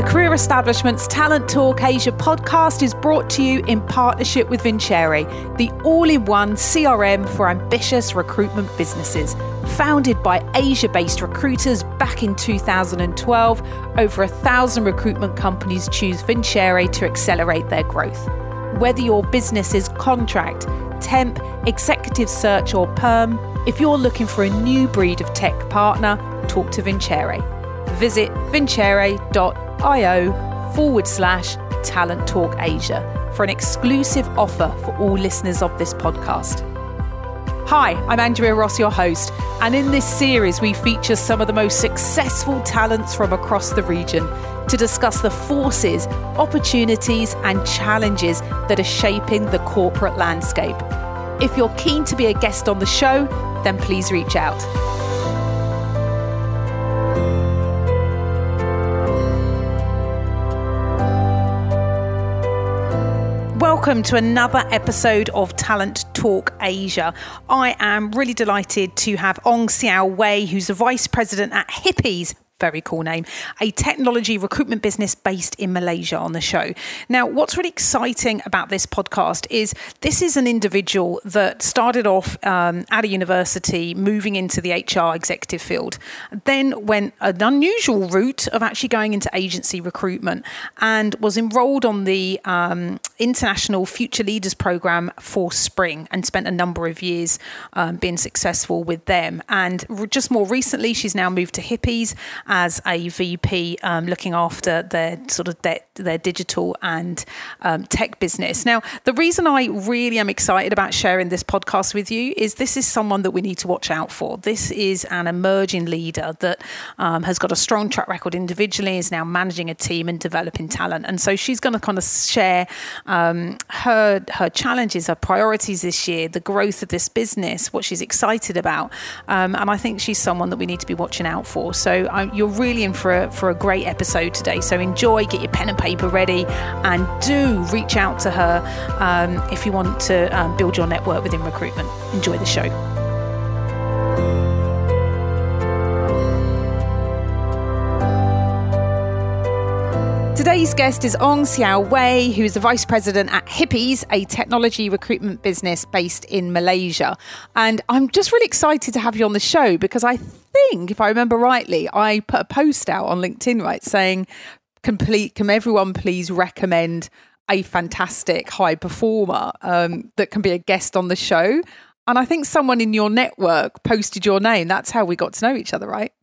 The Career Establishment's Talent Talk Asia podcast is brought to you in partnership with Vincere, the all in one CRM for ambitious recruitment businesses. Founded by Asia based recruiters back in 2012, over a thousand recruitment companies choose Vincere to accelerate their growth. Whether your business is contract, temp, executive search, or perm, if you're looking for a new breed of tech partner, talk to Vincere. Visit vincere.com io forward slash talent talk Asia for an exclusive offer for all listeners of this podcast. Hi, I'm Andrea Ross, your host, and in this series, we feature some of the most successful talents from across the region to discuss the forces, opportunities, and challenges that are shaping the corporate landscape. If you're keen to be a guest on the show, then please reach out. Welcome to another episode of Talent Talk Asia. I am really delighted to have Ong Xiao Wei, who's the Vice President at Hippies very cool name, a technology recruitment business based in Malaysia on the show. Now, what's really exciting about this podcast is this is an individual that started off um, at a university, moving into the HR executive field, then went an unusual route of actually going into agency recruitment and was enrolled on the um, International Future Leaders Program for Spring and spent a number of years um, being successful with them. And just more recently, she's now moved to Hippies as a VP um, looking after their sort of their, their digital and um, tech business. Now, the reason I really am excited about sharing this podcast with you is this is someone that we need to watch out for. This is an emerging leader that um, has got a strong track record individually, is now managing a team and developing talent. And so she's going to kind of share um, her her challenges, her priorities this year, the growth of this business, what she's excited about. Um, and I think she's someone that we need to be watching out for. So I, you're really in for a, for a great episode today. So enjoy, get your pen and paper ready, and do reach out to her um, if you want to um, build your network within recruitment. Enjoy the show. Today's guest is Ong Xiao Wei, who is the Vice President at Hippies, a technology recruitment business based in Malaysia. And I'm just really excited to have you on the show because I think, if I remember rightly, I put a post out on LinkedIn, right, saying, complete, can everyone please recommend a fantastic high performer um, that can be a guest on the show? And I think someone in your network posted your name. That's how we got to know each other, right?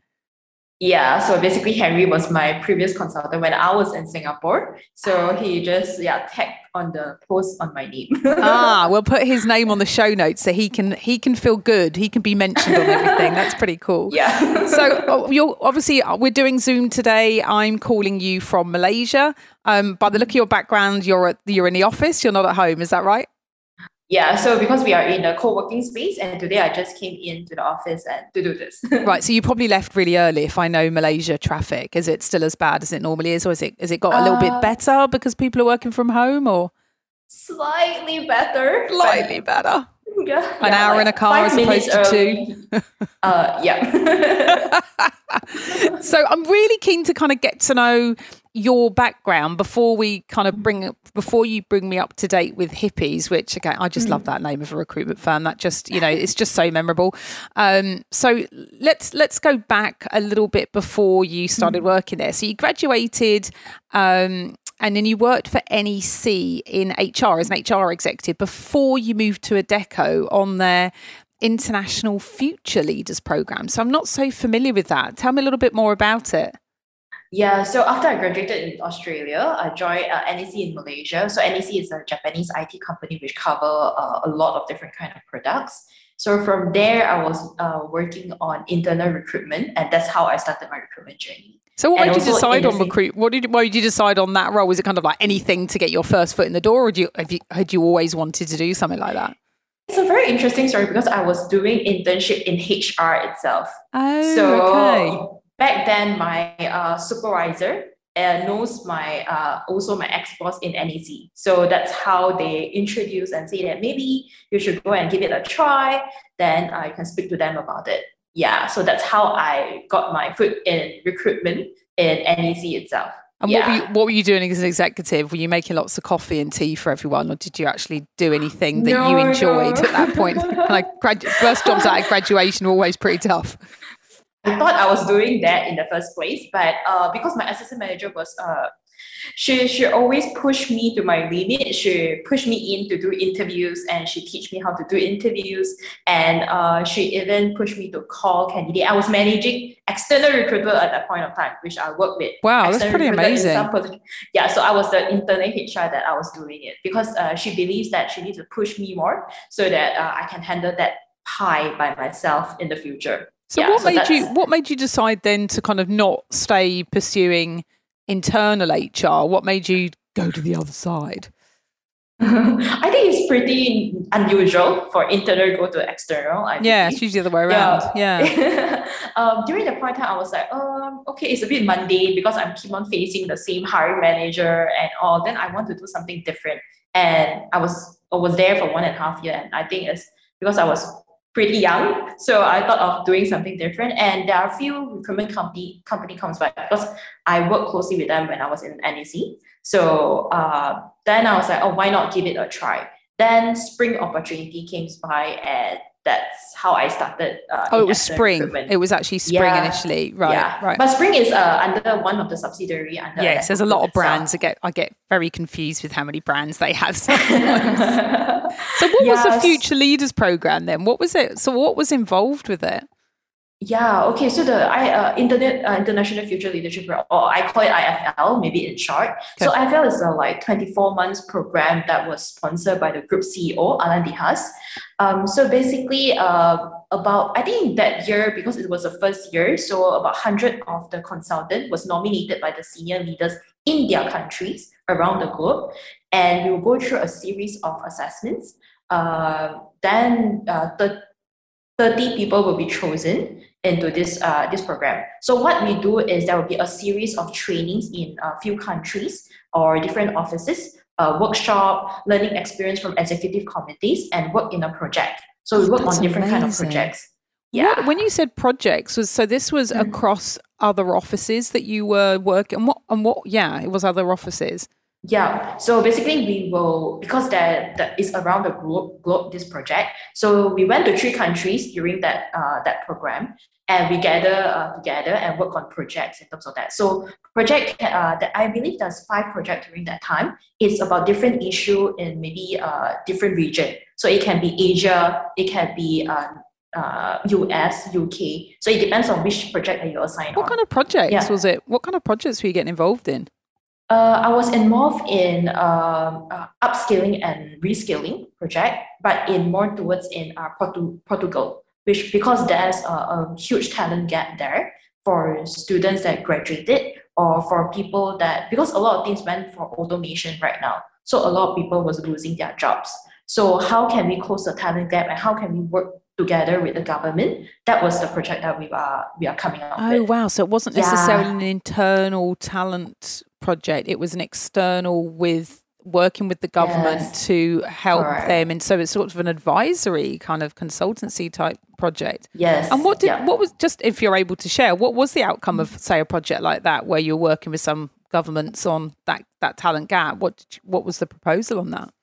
Yeah, so basically Henry was my previous consultant when I was in Singapore. So he just yeah tagged on the post on my name. ah, we'll put his name on the show notes so he can he can feel good. He can be mentioned on everything. That's pretty cool. Yeah. so oh, you're obviously uh, we're doing Zoom today. I'm calling you from Malaysia. Um, by the look of your background, you're at, you're in the office. You're not at home. Is that right? Yeah, so because we are in a co-working space and today I just came into the office and to do this. right, so you probably left really early if I know Malaysia traffic. Is it still as bad as it normally is or is it has it got a little uh, bit better because people are working from home or slightly better. Slightly better. Yeah, An yeah, hour like in a car as opposed to two. uh yeah. so I'm really keen to kind of get to know your background before we kind of bring before you bring me up to date with hippies which again i just mm. love that name of a recruitment firm that just you know it's just so memorable um, so let's let's go back a little bit before you started mm. working there so you graduated um, and then you worked for NEC in HR as an HR executive before you moved to Adecco on their International Future Leaders Program. So I'm not so familiar with that. Tell me a little bit more about it. Yeah, so after I graduated in Australia, I joined uh, NEC in Malaysia. So NEC is a Japanese IT company which cover uh, a lot of different kind of products. So from there, I was uh, working on internal recruitment, and that's how I started my recruitment journey. So what made you decide on recruit? What did why did you decide on that role? Was it kind of like anything to get your first foot in the door, or do you, have you had you always wanted to do something like that? It's a very interesting story because I was doing internship in HR itself. Oh, so okay back then my uh, supervisor uh, knows my uh, also my ex boss in NEC. So that's how they introduce and say that maybe you should go and give it a try. Then I can speak to them about it. Yeah, so that's how I got my foot in recruitment in NEC itself. And yeah. what, were you, what were you doing as an executive? Were you making lots of coffee and tea for everyone, or did you actually do anything that no, you enjoyed no. at that point? like grad- first jobs out of graduation were always pretty tough. I thought I was doing that in the first place, but uh, because my assistant manager was uh, she she always pushed me to my limit. She pushed me in to do interviews and she teach me how to do interviews. And uh, she even pushed me to call candidate. I was managing external recruiter at that point of time, which I worked with. Wow, that's pretty amazing. Yeah, so I was the internal HR that I was doing it because uh, she believes that she needs to push me more so that uh, I can handle that pie by myself in the future. So yeah, what so made you what made you decide then to kind of not stay pursuing internal HR? What made you go to the other side? I think it's pretty unusual for internal go to external. I yeah, it's usually the other way around. Yeah. yeah. um, during the point time, I was like, um, okay, it's a bit mundane because I'm keep on facing the same hiring manager and all. Then I want to do something different, and I was I was there for one and a half year, and I think it's because I was pretty young. So I thought of doing something different. And there are a few recruitment company company comes by because I worked closely with them when I was in NEC. So uh, then I was like, oh, why not give it a try? Then spring opportunity came by and that's how I started. Uh, oh, it was spring. It was actually spring yeah. initially, right? Yeah. Right. But spring is uh, under one of the subsidiary. Under yes, there's a lot of brands. I get I get very confused with how many brands they have. so, what yes. was the Future Leaders program then? What was it? So, what was involved with it? Yeah. Okay. So the I uh, Internet uh, International Future Leadership, or I call it IFL, maybe in short. Okay. So IFL is a like twenty four months program that was sponsored by the group CEO Alain Dehaze. Um, so basically, uh, about I think that year because it was the first year, so about hundred of the consultant was nominated by the senior leaders in their countries around the globe, and we will go through a series of assessments. Uh, then uh, the 30 people will be chosen into this uh, this program. So what we do is there will be a series of trainings in a few countries or different offices, a workshop, learning experience from executive committees, and work in a project. So we work That's on different amazing. kind of projects. Yeah. What, when you said projects, was so this was mm. across other offices that you were working. And what? And what? Yeah, it was other offices. Yeah. So basically, we will because that that is around the globe, globe this project. So we went to three countries during that uh, that program, and we gather uh, together and work on projects in terms of that. So project uh, that I believe there's five projects during that time. It's about different issue in maybe uh different region. So it can be Asia, it can be um, uh, US, UK. So it depends on which project that you assign. What on. kind of projects yeah. was it? What kind of projects were you getting involved in? Uh, I was involved in um, uh, upskilling and reskilling project, but in more towards in uh, Portu- Portugal, which because there's a, a, huge talent gap there for students that graduated or for people that because a lot of things went for automation right now, so a lot of people was losing their jobs. So how can we close the talent gap and how can we work together with the government. That was the project that we are we are coming up oh, with. wow! So it wasn't necessarily yeah. an internal talent project; it was an external with working with the government yes. to help Correct. them, and so it's sort of an advisory kind of consultancy type project. Yes. And what did yeah. what was just if you're able to share what was the outcome of say a project like that where you're working with some governments on that that talent gap? What you, what was the proposal on that?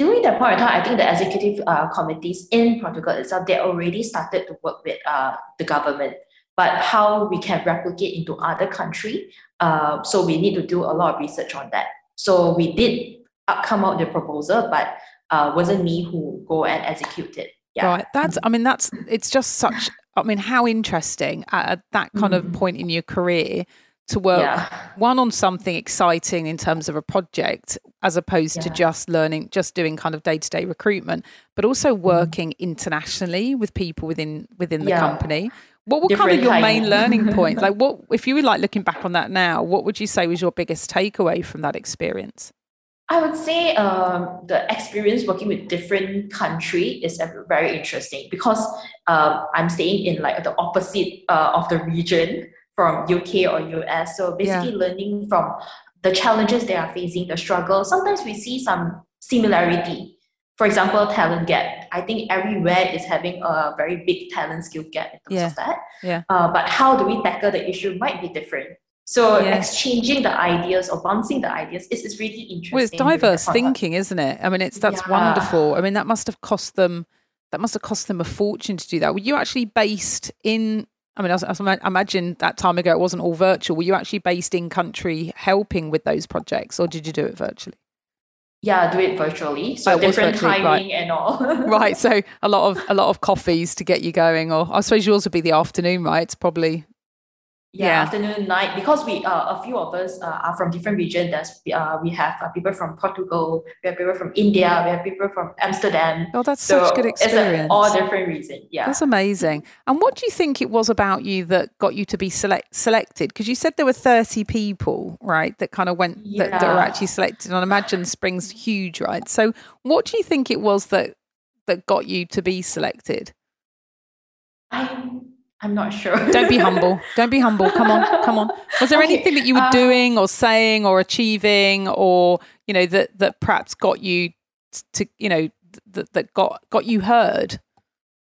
During that point of time, I think the executive uh, committees in Portugal itself, they already started to work with uh, the government. But how we can replicate into other country, uh, so we need to do a lot of research on that. So we did come out the proposal, but uh, wasn't me who go and execute it. Yeah. Right. That's. I mean, that's. It's just such. I mean, how interesting at that kind mm-hmm. of point in your career to work yeah. one on something exciting in terms of a project as opposed yeah. to just learning just doing kind of day-to-day recruitment but also mm-hmm. working mm. internationally with people within within the yeah. company what were kind of your main learning points like what if you were like looking back on that now what would you say was your biggest takeaway from that experience I would say um, the experience working with different country is very interesting because um, I'm staying in like the opposite uh, of the region from UK or US. So basically, yeah. learning from the challenges they are facing, the struggle. Sometimes we see some similarity. For example, talent gap. I think everywhere is having a very big talent skill gap in terms yeah. of that. Yeah. Uh, but how do we tackle the issue might be different. So exchanging the ideas or bouncing the ideas is, is really interesting. Well, it's diverse thinking, isn't it? I mean, it's that's yeah. wonderful. I mean, that must have cost them that must have cost them a fortune to do that. Were you actually based in? I mean, I, I imagine that time ago it wasn't all virtual. Were you actually based in country helping with those projects, or did you do it virtually? Yeah, do it virtually. So oh, different virtually, timing right. and all. right. So a lot of a lot of coffees to get you going, or I suppose yours would be the afternoon, right? It's probably yeah, yeah, afternoon night because we uh, a few of us uh, are from different regions. There's uh, we have uh, people from portugal we have people from india we have people from amsterdam. Oh that's so such good experience it's all different reasons yeah. That's amazing. And what do you think it was about you that got you to be select selected? Because you said there were 30 people right that kind of went yeah. that, that were actually selected. And i imagine spring's huge right? So what do you think it was that that got you to be selected? I I'm not sure. Don't be humble. Don't be humble. Come on, come on. Was there okay. anything that you were um, doing or saying or achieving or you know that that perhaps got you to you know that that got got you heard?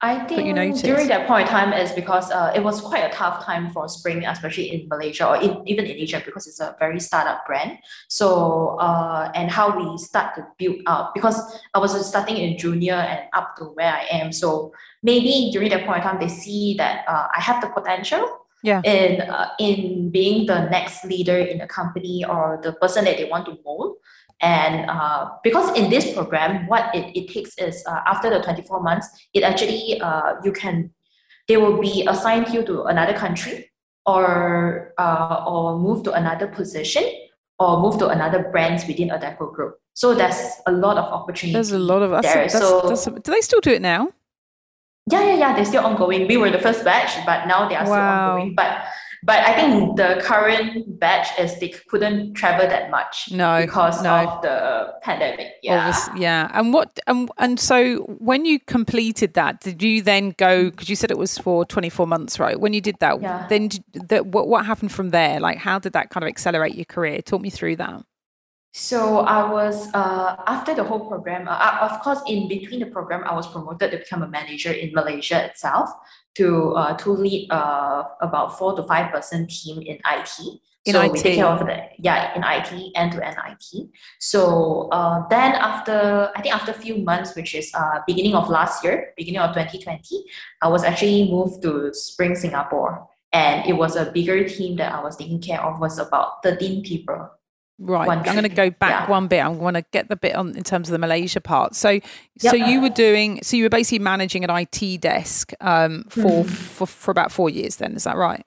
I think during that point in time is because uh, it was quite a tough time for Spring, especially in Malaysia or in, even in Asia, because it's a very startup brand. So uh, and how we start to build up because I was starting in junior and up to where I am. So maybe during that point in time, they see that uh, I have the potential yeah. in uh, in being the next leader in the company or the person that they want to mold. And uh, because in this program, what it, it takes is uh, after the 24 months, it actually, uh, you can, they will be assigned you to another country or, uh, or move to another position or move to another brands within Adecco group. So there's a lot of opportunity. There's a lot of, there. That's, so, that's, do they still do it now? Yeah, yeah, yeah. They're still ongoing. We were the first batch, but now they are wow. still ongoing. But but I think the current batch is they couldn't travel that much. No, because no. of the pandemic. Yeah, yeah. And what and and so when you completed that, did you then go? Because you said it was for twenty four months, right? When you did that, yeah. then did, the, what what happened from there? Like, how did that kind of accelerate your career? Talk me through that. So I was uh, after the whole program. Uh, of course, in between the program, I was promoted to become a manager in Malaysia itself to uh, to lead uh, about four to five person team in IT. In so IT. we take care of the yeah in IT end to end IT. So uh, then after I think after a few months, which is uh, beginning of last year, beginning of 2020, I was actually moved to Spring Singapore, and it was a bigger team that I was taking care of. Was about 13 people. Right. I'm going to go back yeah. one bit. I'm going to get the bit on in terms of the Malaysia part. So, yep. so you were doing, so you were basically managing an IT desk um, for, mm-hmm. for for about four years. Then is that right?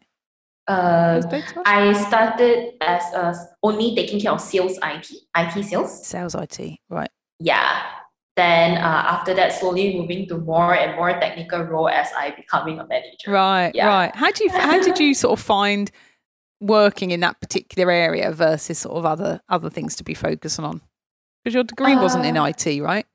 Uh, I started as a, only taking care of sales IT, IT sales. Sales IT, right? Yeah. Then uh, after that, slowly moving to more and more technical role as I becoming a manager. Right, yeah. right. How do you how did you sort of find working in that particular area versus sort of other other things to be focusing on? Because your degree uh, wasn't in uh, IT, right?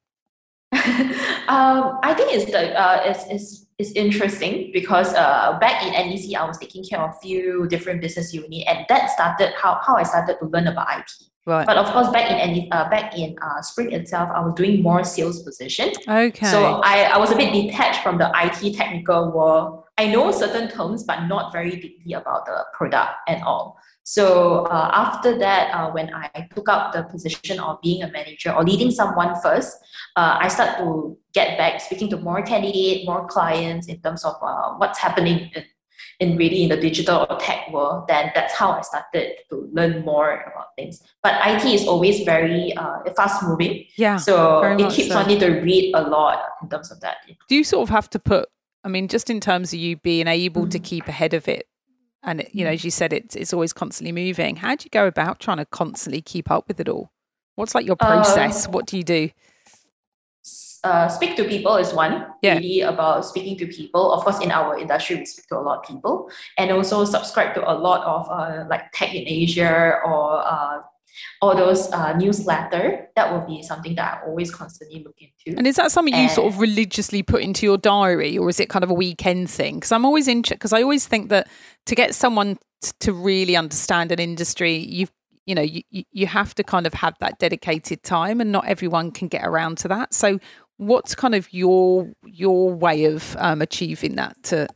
um, I think it's the uh, it's, it's it's interesting because uh, back in NEC I was taking care of a few different business unit, and that started how how I started to learn about IT. Right. But of course, back in uh, back in uh, Spring itself, I was doing more sales position. Okay. So I, I was a bit detached from the IT technical world. I know certain terms, but not very deeply about the product at all. So uh, after that, uh, when I took up the position of being a manager or leading someone first, uh, I start to get back speaking to more candidate, more clients in terms of uh, what's happening in in really in the digital or tech world, then that's how I started to learn more about things. But IT is always very uh, fast moving. Yeah. So it keeps so. on need to read a lot in terms of that. Do you sort of have to put, I mean, just in terms of you being able mm-hmm. to keep ahead of it, and you know, as you said, it's it's always constantly moving. How do you go about trying to constantly keep up with it all? What's like your process? Um, what do you do? uh, speak to people is one yeah. really about speaking to people of course in our industry we speak to a lot of people and also subscribe to a lot of uh, like tech in asia or uh, all those uh, newsletter that will be something that i always constantly look into. And is that something and you sort of religiously put into your diary or is it kind of a weekend thing? Because i'm always interested because i always think that to get someone t- to really understand an industry, you've you know you, you have to kind of have that dedicated time and not everyone can get around to that. So what's kind of your your way of um, achieving that to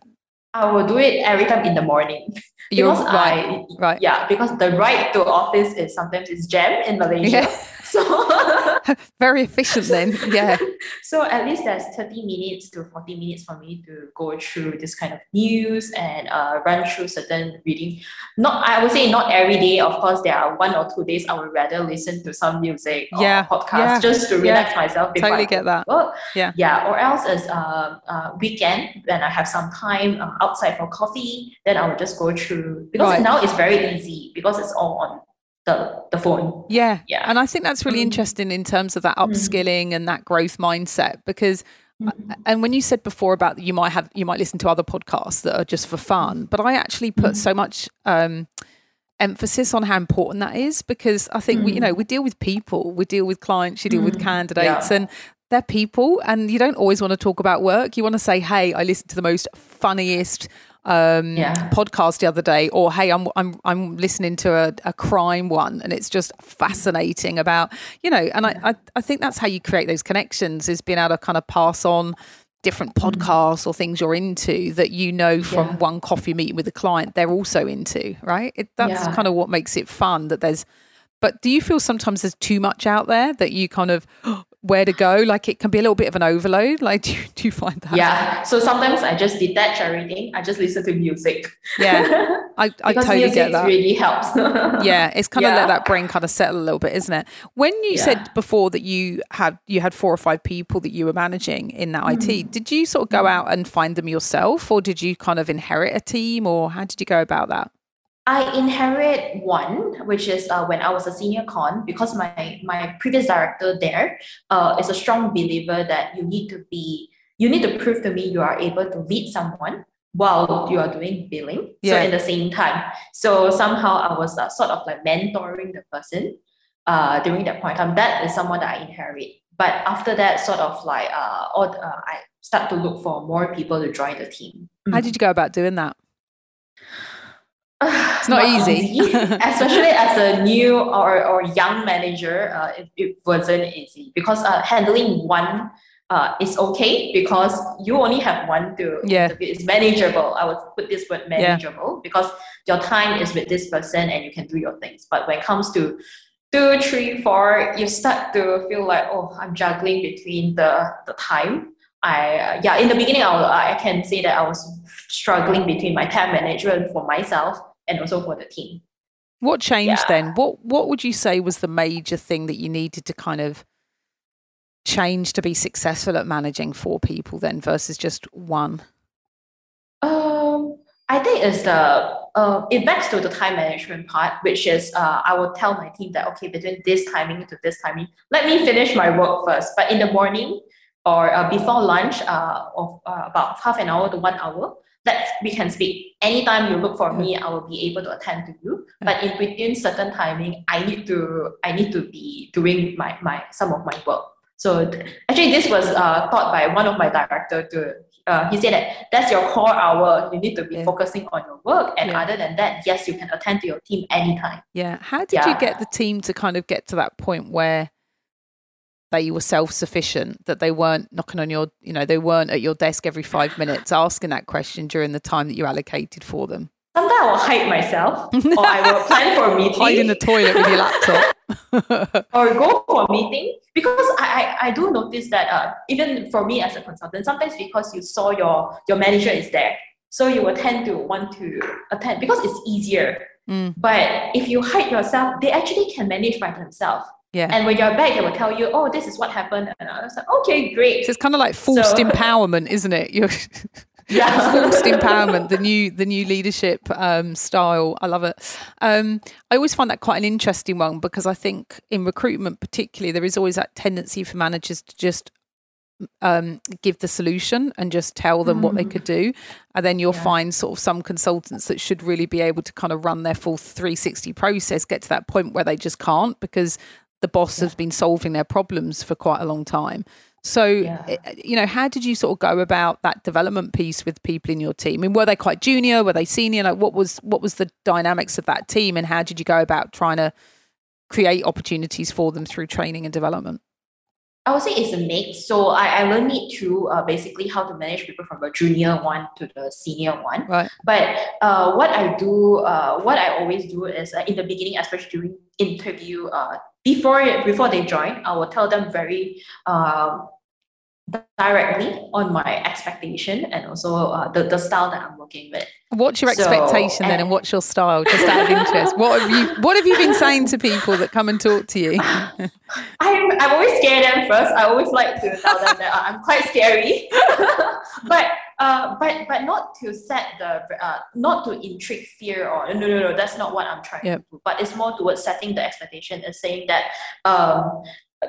I will do it every time in the morning. You're because right, I, right. Yeah, because the ride to office is sometimes it's jam in Malaysia. Yeah. So very efficient then yeah so at least there's 30 minutes to 40 minutes for me to go through this kind of news and uh, run through certain reading. Not I would say not every day. Of course, there are one or two days I would rather listen to some music or Yeah, podcast yeah, just to yeah. relax myself. Before Totally I get that. Work. Yeah. Yeah. Or else as uh, uh, weekend when I have some time uh, outside for coffee, then I will just go through because Right. now it's very easy because it's all on the the phone. yeah Yeah. and i think that's really Mm. interesting in terms of that Mm. upskilling and that growth mindset because Mhm. and when you said before about you might have you might listen to other podcasts that are just for fun but i actually put Mhm. so much um emphasis on how important that is because i think we you Mm. know we deal with people we deal with clients you deal with candidates Yeah. and they're people and you don't always want to talk about work you want to say hey i listened to the most funniest um Yeah. podcast the other day or hey i'm i'm i'm listening to a, a crime one and it's just fascinating about you know and I, I i think that's how you create those connections is being able to kind of pass on different podcasts or things you're into that you know from Yeah. one coffee meeting with a client they're also into right it, that's Yeah. kind of what makes it fun that there's but do you feel sometimes there's too much out there that you kind of where to go like it can be a little bit of an overload like do you, do you find that Yeah. So sometimes I just detach everything. I just listen to music. yeah i, I totally get that really helps. yeah it's kind of let that brain kind of settle a little bit isn't it when you said before that you had you had four or five people that you were managing in that Mm. IT did you sort of go out and find them yourself or did you kind of inherit a team or how did you go about that I inherit one, which is uh, when I was a senior con, because my my previous director there uh, is a strong believer that you need to be you need to prove to me you are able to lead someone while you are doing billing. Yeah. So in the same time, so somehow I was uh, sort of like mentoring the person uh, during that point in time. That is someone that I inherit. But after that, sort of like uh, all, uh, I start to look for more people to join the team. how did you go about doing that it's not easy. especially as a new or, or young manager. Uh, it, it wasn't easy because uh, handling one uh, is okay because you only have one to Yeah. It's manageable. I would put this word manageable because your time is with this person and you can do your things. But when it comes to two, three, four, you start to feel like, oh, I'm juggling between the, the time. I uh, yeah, in the beginning, I, I can say that I was struggling between my time management for myself and also for the team. what changed Yeah. then what what would you say was the major thing that you needed to kind of change to be successful at managing four people then versus just one Um, I think it's the uh, it backs to the time management part, which is uh, I will tell my team that okay, between this timing to this timing, let me finish my work first. But in the morning or uh, before lunch, uh, of uh, about half an hour to one hour, that we can speak. Anytime you look for me, I will be able to attend to you. But in between certain timing, I need to I need to be doing my my some of my work. So th- actually, this was uh, taught by one of my director to. Uh, he said that that's your core hour. You need to be Yeah. focusing on your work, and Yeah. other than that, yes, you can attend to your team anytime. Yeah. How did you get the team to kind of get to that point where they were self sufficient, that they weren't knocking on your, you know, they weren't at your desk every five minutes asking that question during the time that you allocated for them? Sometimes I will hide myself, or I will plan for a meeting. Hide in the toilet with your laptop. or go for a meeting because I, I, I do notice that uh, even for me as a consultant sometimes because you saw your your manager is there so you will tend to want to attend because it's easier Mm. but if you hide yourself they actually can manage by themselves yeah. and when you're back they will tell you oh this is what happened and I was like okay great So it's kind of like forced So- empowerment, isn't it? You're yeah forced empowerment, the new the new leadership um, style. I love it. Um, I always find that quite an interesting one because I think in recruitment, particularly, there is always that tendency for managers to just um, give the solution and just tell them what they could do, and then you'll Yeah. find sort of some consultants that should really be able to kind of run their full 360 process get to that point where they just can't because the boss has been solving their problems for quite a long time. So, yeah. Eh, you know, how did you sort of go about that development piece with people in your team? I mean, were they quite junior? Were they senior? Like, what was what was the dynamics of that team, and how did you go about trying to create opportunities for them through training and development? I would say it's a mix. So I, I learned it through uh, basically how to manage people from the junior one to the senior one. Right. But uh, what I do, uh, what I always do is uh, in the beginning, especially during interview, uh, before before they join, I will tell them very um, directly on my expectation and also uh, the, the style that I'm working with. What's your expectation so, then and what's your style? Just out of interest. What have you what have you been saying to people that come and talk to you? I'm, I'm always scared them first. I always like to tell them that I'm quite scary. but uh, but but not to set the uh, not to intrigue fear or no no no that's not what I'm trying yep. to do. But it's more towards setting the expectation and saying that um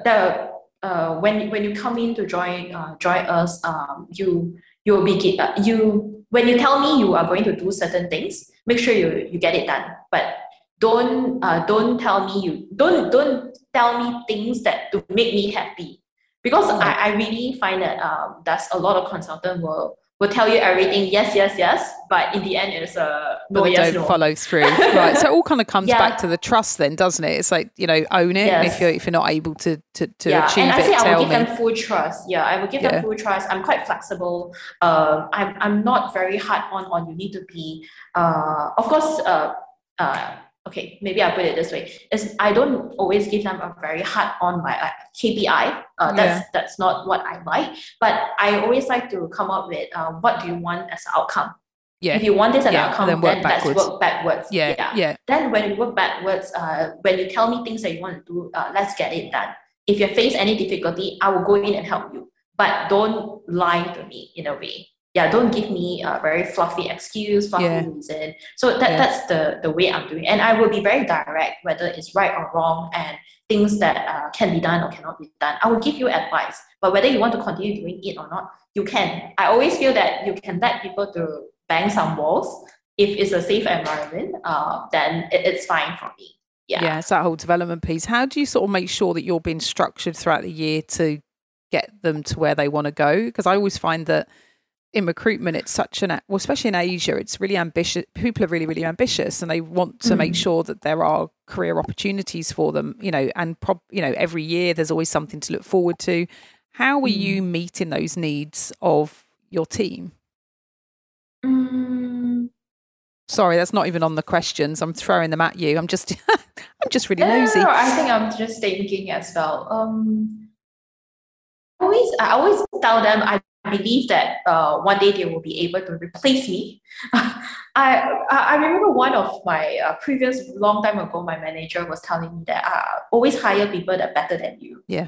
the uh, when when you come in to join uh, join us, um, you you will be uh, you when you tell me you are going to do certain things, make sure you you get it done. But don't uh, don't tell me you don't don't tell me things that to make me happy because I, I really find that um, that's a lot of consultant will will tell you everything, yes, yes, yes, but in the end, it's a no, yes, don't no. follow through. right. So it all kind of comes yeah. back to the trust, then, doesn't it? It's like you know, own it. Yes. if you're if you're not able to to, to yeah. achieve and I say I will give me. them full trust. Yeah, I will give yeah. them full trust. I'm quite flexible. Um, I'm I'm not very hard on on. You need to be. Uh, of course. Uh, uh, okay, maybe I'll put it this way: is I don't always give them a very hard on my uh, KPI. Uh, that's yeah. that's not what I like. But I always like to come up with uh, what do you want as an outcome. Yeah. If you want this as yeah, outcome, then, then let's work backwards. Yeah. yeah. yeah. Then when you work backwards, uh, when you tell me things that you want to do, uh, let's get it done. If you face any difficulty, I will go in and help you. But don't lie to me in a way yeah, don't give me a very fluffy excuse, fluffy yeah. reason. So that, yeah. that's the, the way I'm doing. And I will be very direct, whether it's right or wrong, and things that uh, can be done or cannot be done. I will give you advice, but whether you want to continue doing it or not, you can. I always feel that you can let people to bang some walls. If it's a safe environment, uh, then it, it's fine for me. Yeah. yeah, it's that whole development piece. How do you sort of make sure that you're being structured throughout the year to get them to where they want to go? Because I always find that in recruitment, it's such an well, especially in Asia, it's really ambitious. People are really, really ambitious, and they want to mm. make sure that there are career opportunities for them. You know, and prob, you know, every year there's always something to look forward to. How are mm. you meeting those needs of your team? Mm. Sorry, that's not even on the questions. I'm throwing them at you. I'm just, I'm just really nosy. No, I think I'm just thinking as well. Um, always, I always tell them I believe that uh, one day they will be able to replace me. I I remember one of my uh, previous long time ago, my manager was telling me that uh, always hire people that are better than you. Yeah.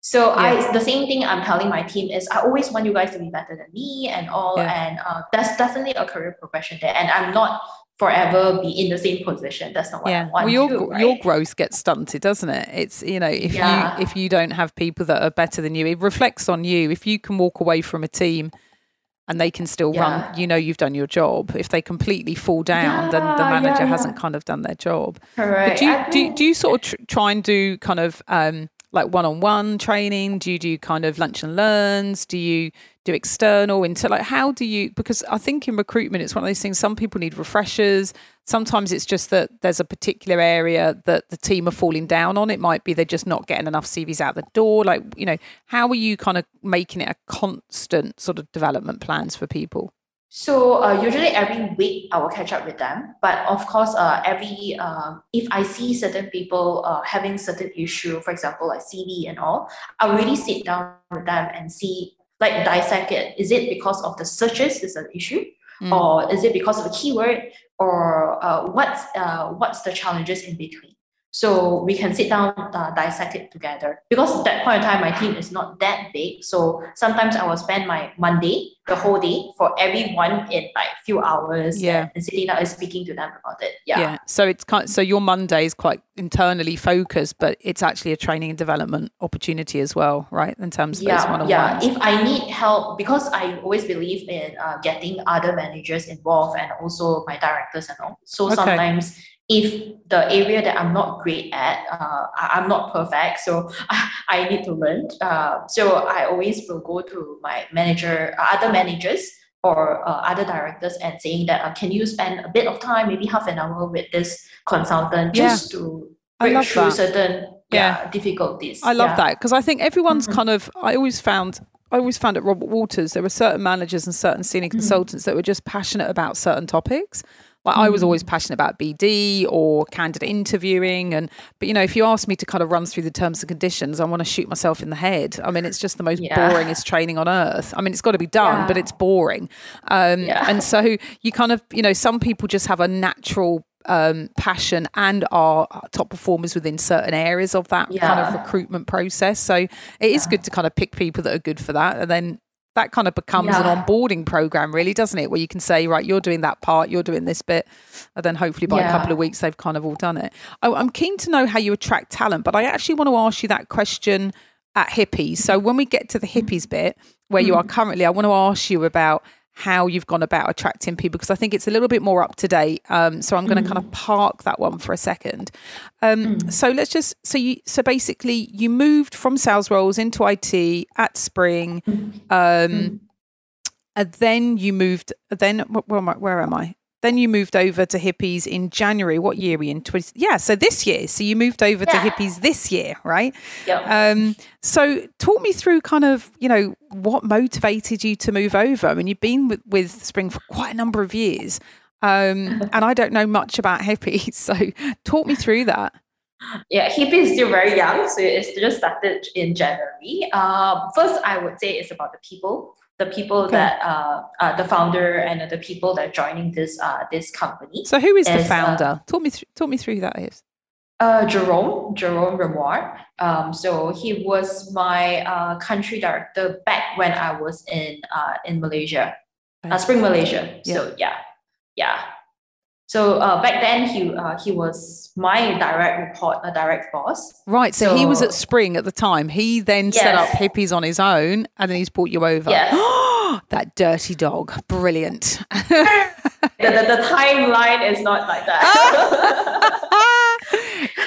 So yeah. I the same thing I'm telling my team is I always want you guys to be better than me and all, yeah. and uh, that's definitely a career progression there. And I'm not forever be in the same position. That's not what yeah. I want. Well, your to, right? your growth gets stunted, doesn't it? It's you know if yeah. you if you don't have people that are better than you, it reflects on you. If you can walk away from a team and they can still yeah. run, you know you've done your job. If they completely fall down, then the manager hasn't kind of done their job. Correct. But do you, do, do you sort of tr- try and do kind of um, like one-on-one training? Do you do kind of lunch and learns? Do you do external into like how do you because i think in recruitment it's one of those things some people need refreshers sometimes it's just that there's a particular area that the team are falling down on it might be they're just not getting enough cvs out the door like you know how are you kind of making it a constant sort of development plans for people so uh, usually every week I will catch up with them. But of course, uh, every uh, if I see certain people uh, having certain issue, for example, like CV and all, I really sit down with them and see like dissect it. Is it because of the searches is an issue, mm. or is it because of a keyword, or uh, what's uh, what's the challenges in between? So we can sit down, uh, dissect it together. Because at that point in time, my team is not that big. So sometimes I will spend my Monday the whole day for everyone in like few hours Yeah. and, down and speaking to them about it. Yeah. Yeah. So it's kind so your Monday is quite internally focused, but it's actually a training and development opportunity as well, right? In terms of Yeah, yeah. If I need help, because I always believe in uh, getting other managers involved and also my directors and all. So Okay. sometimes if the area that I'm not great at, uh, I'm not perfect, so I need to learn. Uh, so I always will go to my manager, uh, other managers or uh, other directors and saying that uh, can you spend a bit of time, maybe half an hour with this consultant Yeah. just to break through that. certain Yeah. yeah, difficulties. I love Yeah. that because I think everyone's Mhm. kind of. I always found. I always found at Robert Walters there were certain managers and certain senior Mm-hmm. consultants that were just passionate about certain topics. Like I was always passionate about BD or candidate interviewing, and but you know if you ask me to kind of run through the terms and conditions, I want to shoot myself in the head. I mean, it's just the most Yeah. boringest training on earth. I mean, it's got to be done, but it's boring. Um, Yeah. And so you kind of you know some people just have a natural um, passion and are top performers within certain areas of that kind of recruitment process. So it is good to kind of pick people that are good for that, and then that kind of becomes an onboarding program, really, doesn't it? Where you can say, right, you're doing that part, you're doing this bit, and then hopefully by a couple of weeks they've kind of all done it. I, I'm keen to know how you attract talent, but I actually want to ask you that question at hippies. So when we get to the hippies bit where you hmm. are currently, I want to ask you about how you've gone about attracting people because I think it's a little bit more up to date. Um, so I'm going to kind of park that one for a second. Um, So let's just so you so basically you moved from sales roles into IT at Spring, um, and then you moved. Then where am I? Where am I? Then you moved over to hippies in January. What year are we in? 20, yeah, so this year. So you moved over to hippies this year, right? Yep. Um, so talk me through kind of, you know, what motivated you to move over? I mean, you've been with, with Spring for quite a number of years. Um, and I don't know much about hippies. So talk me through that. Yeah, hippie is still very young, so it's just started in January. Um, first, I would say it's about the people, the people Okay. that uh, uh, the founder and the people that are joining this uh, this company. So who is the As, uh, founder? talk me through, talk me through that is. Uh, Jerome, Jerome Remoir. Um, so he was my uh, country director back when I was in uh, in Malaysia, uh, Okay. Spring Malaysia. So yeah, yeah. So uh, back then he uh, he was my direct report, a direct boss. Right. So, he was at Spring at the time. He then set up hippies on his own and then he's brought you over. Yes. that dirty dog. Brilliant. The, the, the timeline is not like that.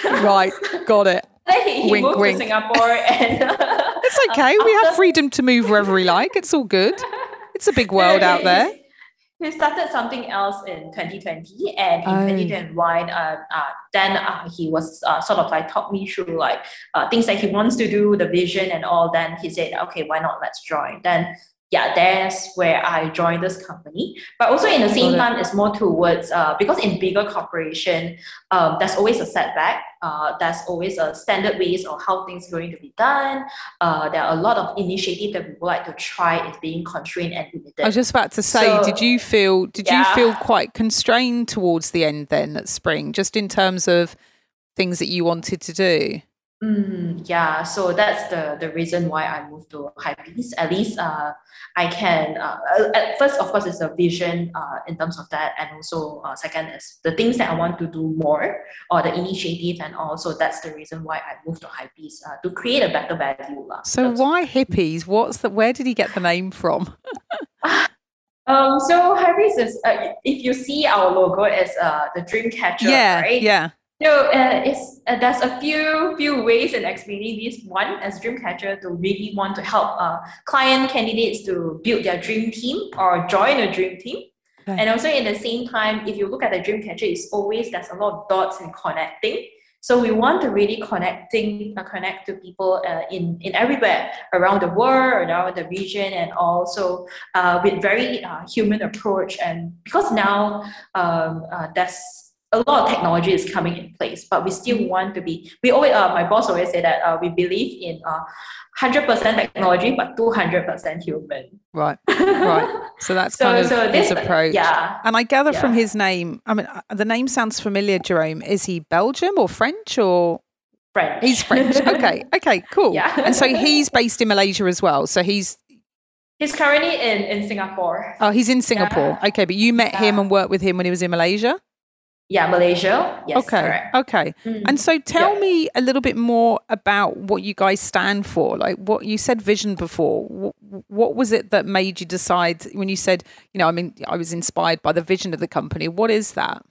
right. Got it. he, he Wink, moved wink. to Singapore and It's okay. We have freedom to move wherever we like. It's all good. It's a big world out there. He started something else in 2020, and in Oh. 2021, uh, uh, then uh, he was uh, sort of like taught me through like uh, things that he wants to do, the vision and all. Then he said, "Okay, why not? Let's join." Then yeah, that's where I joined this company. But also in the same time, it's more towards uh, because in bigger corporation, um, there's always a setback. Uh, there's always a standard ways of how things are going to be done. Uh, there are a lot of initiative that we would like to try is being constrained and limited. I was just about to say, So- did you feel did you feel quite constrained towards the end then at Spring, just in terms of things that you wanted to do? Mm, yeah, so that's the the reason why I moved to Hypebeast. At least uh, I can. Uh, uh, at first, of course, it's a vision uh, in terms of that, and also uh, second is the things that I want to do more or the initiative, and also that's the reason why I moved to Hypebeast uh, to create a better value. lah. So why hippies? What's the where did he get the name from? Um, so Hypebeast is uh, if you see our logo is uh the dream catcher, yeah, right? yeah. So uh, it's uh, there's a few few ways in explaining this. One, as Dreamcatcher, to really want to help uh, client candidates to build their dream team or join a dream team. Okay. And also in the same time, if you look at the Dreamcatcher, it's always there's a lot of dots and connecting. So we want to really connecting uh, connect to people uh, in in everywhere around the world, around the region, and also uh, with very uh, human approach. And because now um, uh, there's a lot of technology is coming in place, but we still want to be. We always, uh, my boss always say that uh, we believe in uh, hundred percent technology, but two hundred percent human. Right, right. So that's So, kind of so his this, approach. yeah. And I gather from his name, I mean, uh, the name sounds familiar, Jerome. Is he Belgium or French or French. he's French? Okay, okay, cool. Yeah. And so he's based in Malaysia as well. So he's He's currently in, in Singapore. Oh, he's in Singapore. Yeah. Okay, but you met him and worked with him when he was in Malaysia? Yeah, Malaysia. Yes, okay. correct. Okay. Mm. And so tell Yeah. me a little bit more about what you guys stand for. Like what you said vision before. What, what was it that made you decide when you said, you know, I mean, I was inspired by the vision of the company. What is that?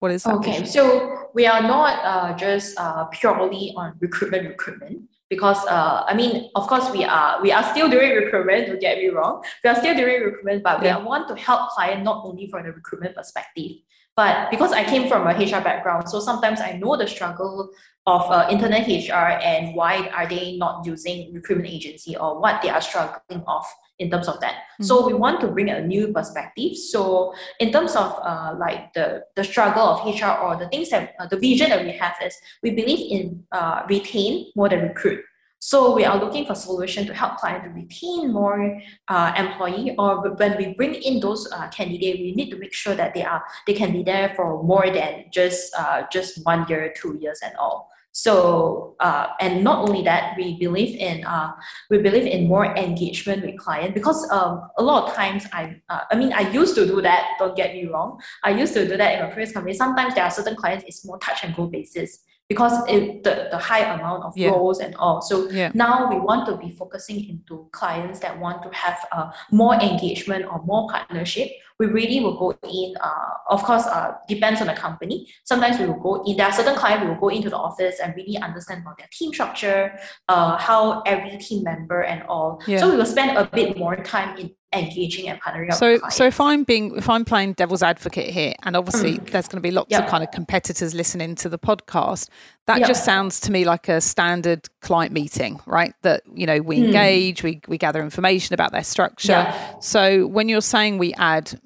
What is that? Okay, vision? so we are not uh, just uh, purely on recruitment, recruitment because uh, I mean, of course, we are we are still doing recruitment. Don't get me wrong, we are still doing recruitment, but Yeah. we want to help client not only from the recruitment perspective, but because I came from a HR background, so sometimes I know the struggle of uh, internet HR and why are they not using recruitment agency or what they are struggling of in terms of that. So we want to bring a new perspective. So in terms of uh, like the the struggle of HR or the things that uh, the vision that we have is we believe in uh, retain more than recruit. So we are looking for solution to help client to retain more uh, employee or when we bring in those uh, candidate, we need to make sure that they are they can be there for more than just uh, just one year, two years, and all. So uh, and not only that, we believe in uh, we believe in more engagement with client because um, a lot of times I uh, I mean I used to do that. Don't get me wrong. I used to do that in my previous company. Sometimes there are certain clients it's more touch and go basis because it, the the high amount of Yeah. roles and all. So Yeah. now we want to be focusing into clients that want to have uh, more engagement or more partnership. We really will go in. Uh, of course, uh, depends on the company. Sometimes we will go in. There are certain clients we will go into the office and really understand about their team structure, uh, how every team member and all. Yeah. So we will spend a bit more time in engaging partnering. So, so if. I'm being, if I'm playing devil's advocate here, and obviously there's going to be lots of Mm. Kind of competitors listening to the podcast, that just sounds to me like a standard client meeting, right? That you know we Mm. engage, we we gather information about their structure. Yeah. So when you're saying we add,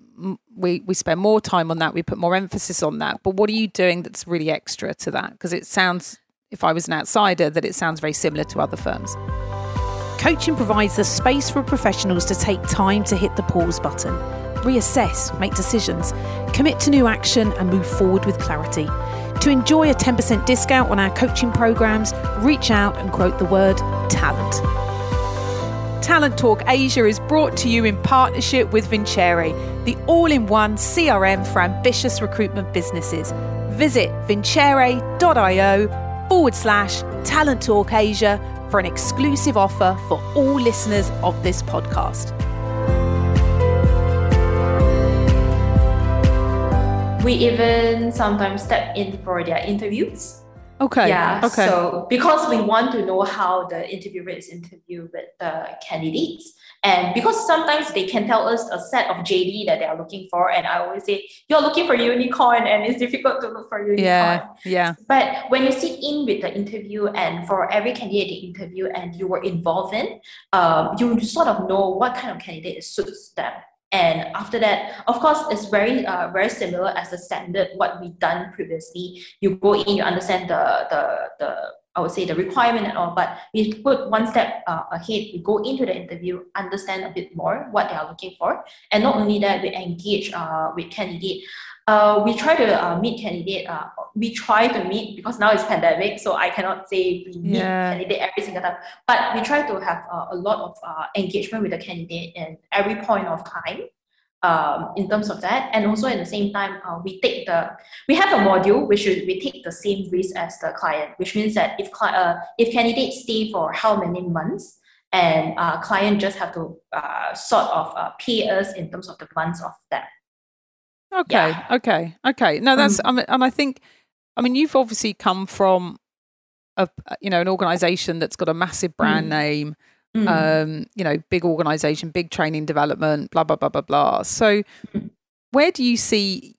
we we spend more time on that, we put more emphasis on that. But what are you doing that's really extra to that? Because it sounds, if I was an outsider, that it sounds very similar to other firms. Coaching provides the space for professionals to take time to hit the pause button, reassess, make decisions, commit to new action, and move forward with clarity. To enjoy a 10% discount on our coaching programs, reach out and quote the word talent. Talent Talk Asia is brought to you in partnership with Vincere, the all in one CRM for ambitious recruitment businesses. Visit vincere.io forward slash Talent Talk Asia for an exclusive offer for all listeners of this podcast. we even sometimes step in for their interviews. Okay. Yeah. Okay. So because we want to know how the interviewer is interviewed with the candidates, and because sometimes they can tell us a set of JD that they are looking for, and I always say you're looking for unicorn, and it's difficult to look for unicorn. yeah. Yeah. But when you sit in with the interview, and for every candidate they interview, and you were involved in, um, you sort of know what kind of candidate suits them. And after that, of course, it's very uh, very similar as the standard what we've done previously. You go in, you understand the the the I would say the requirement and all, but we put one step uh, ahead. We go into the interview, understand a bit more what they are looking for, and not only that, we engage uh, with candidate. Uh, we try to uh, meet candidate. Uh, we try to meet because now it's pandemic, so I cannot say we meet Yeah. candidate every single time. But we try to have uh, a lot of uh, engagement with the candidate in every point of time. Um, in terms of that, and also at the same time, uh, we take the we have a module which is we take the same risk as the client, which means that if cli- uh, if candidates stay for how many months, and uh, client just have to uh, sort of uh, pay us in terms of the months of that. Okay, Yeah. okay, okay. No, that's Mm. I mean, and I think, I mean, you've obviously come from a you know an organisation that's got a massive brand Mm. name, Mm. um, you know, big organisation, big training development, blah blah blah blah blah. So, where do you see,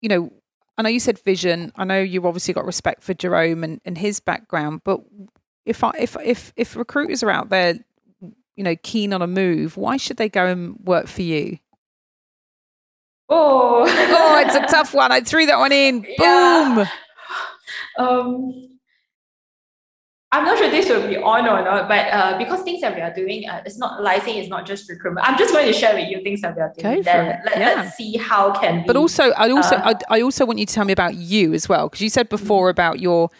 you know, I know you said vision. I know you've obviously got respect for Jerome and, and his background, but if I if if if recruiters are out there, you know, keen on a move, why should they go and work for you? oh, Oh, it's a tough one. I threw that one in. Boom. Um, I'm not sure this will be on or not, but uh, because things that we are doing, uh, it's not licensing it's not just recruitment. I'm just going to share with you things that we are doing. Go for then it. Let, Yeah. Let's see how can we. But also, I also, Uh, I, I also want you to tell me about you as well, because you said before about your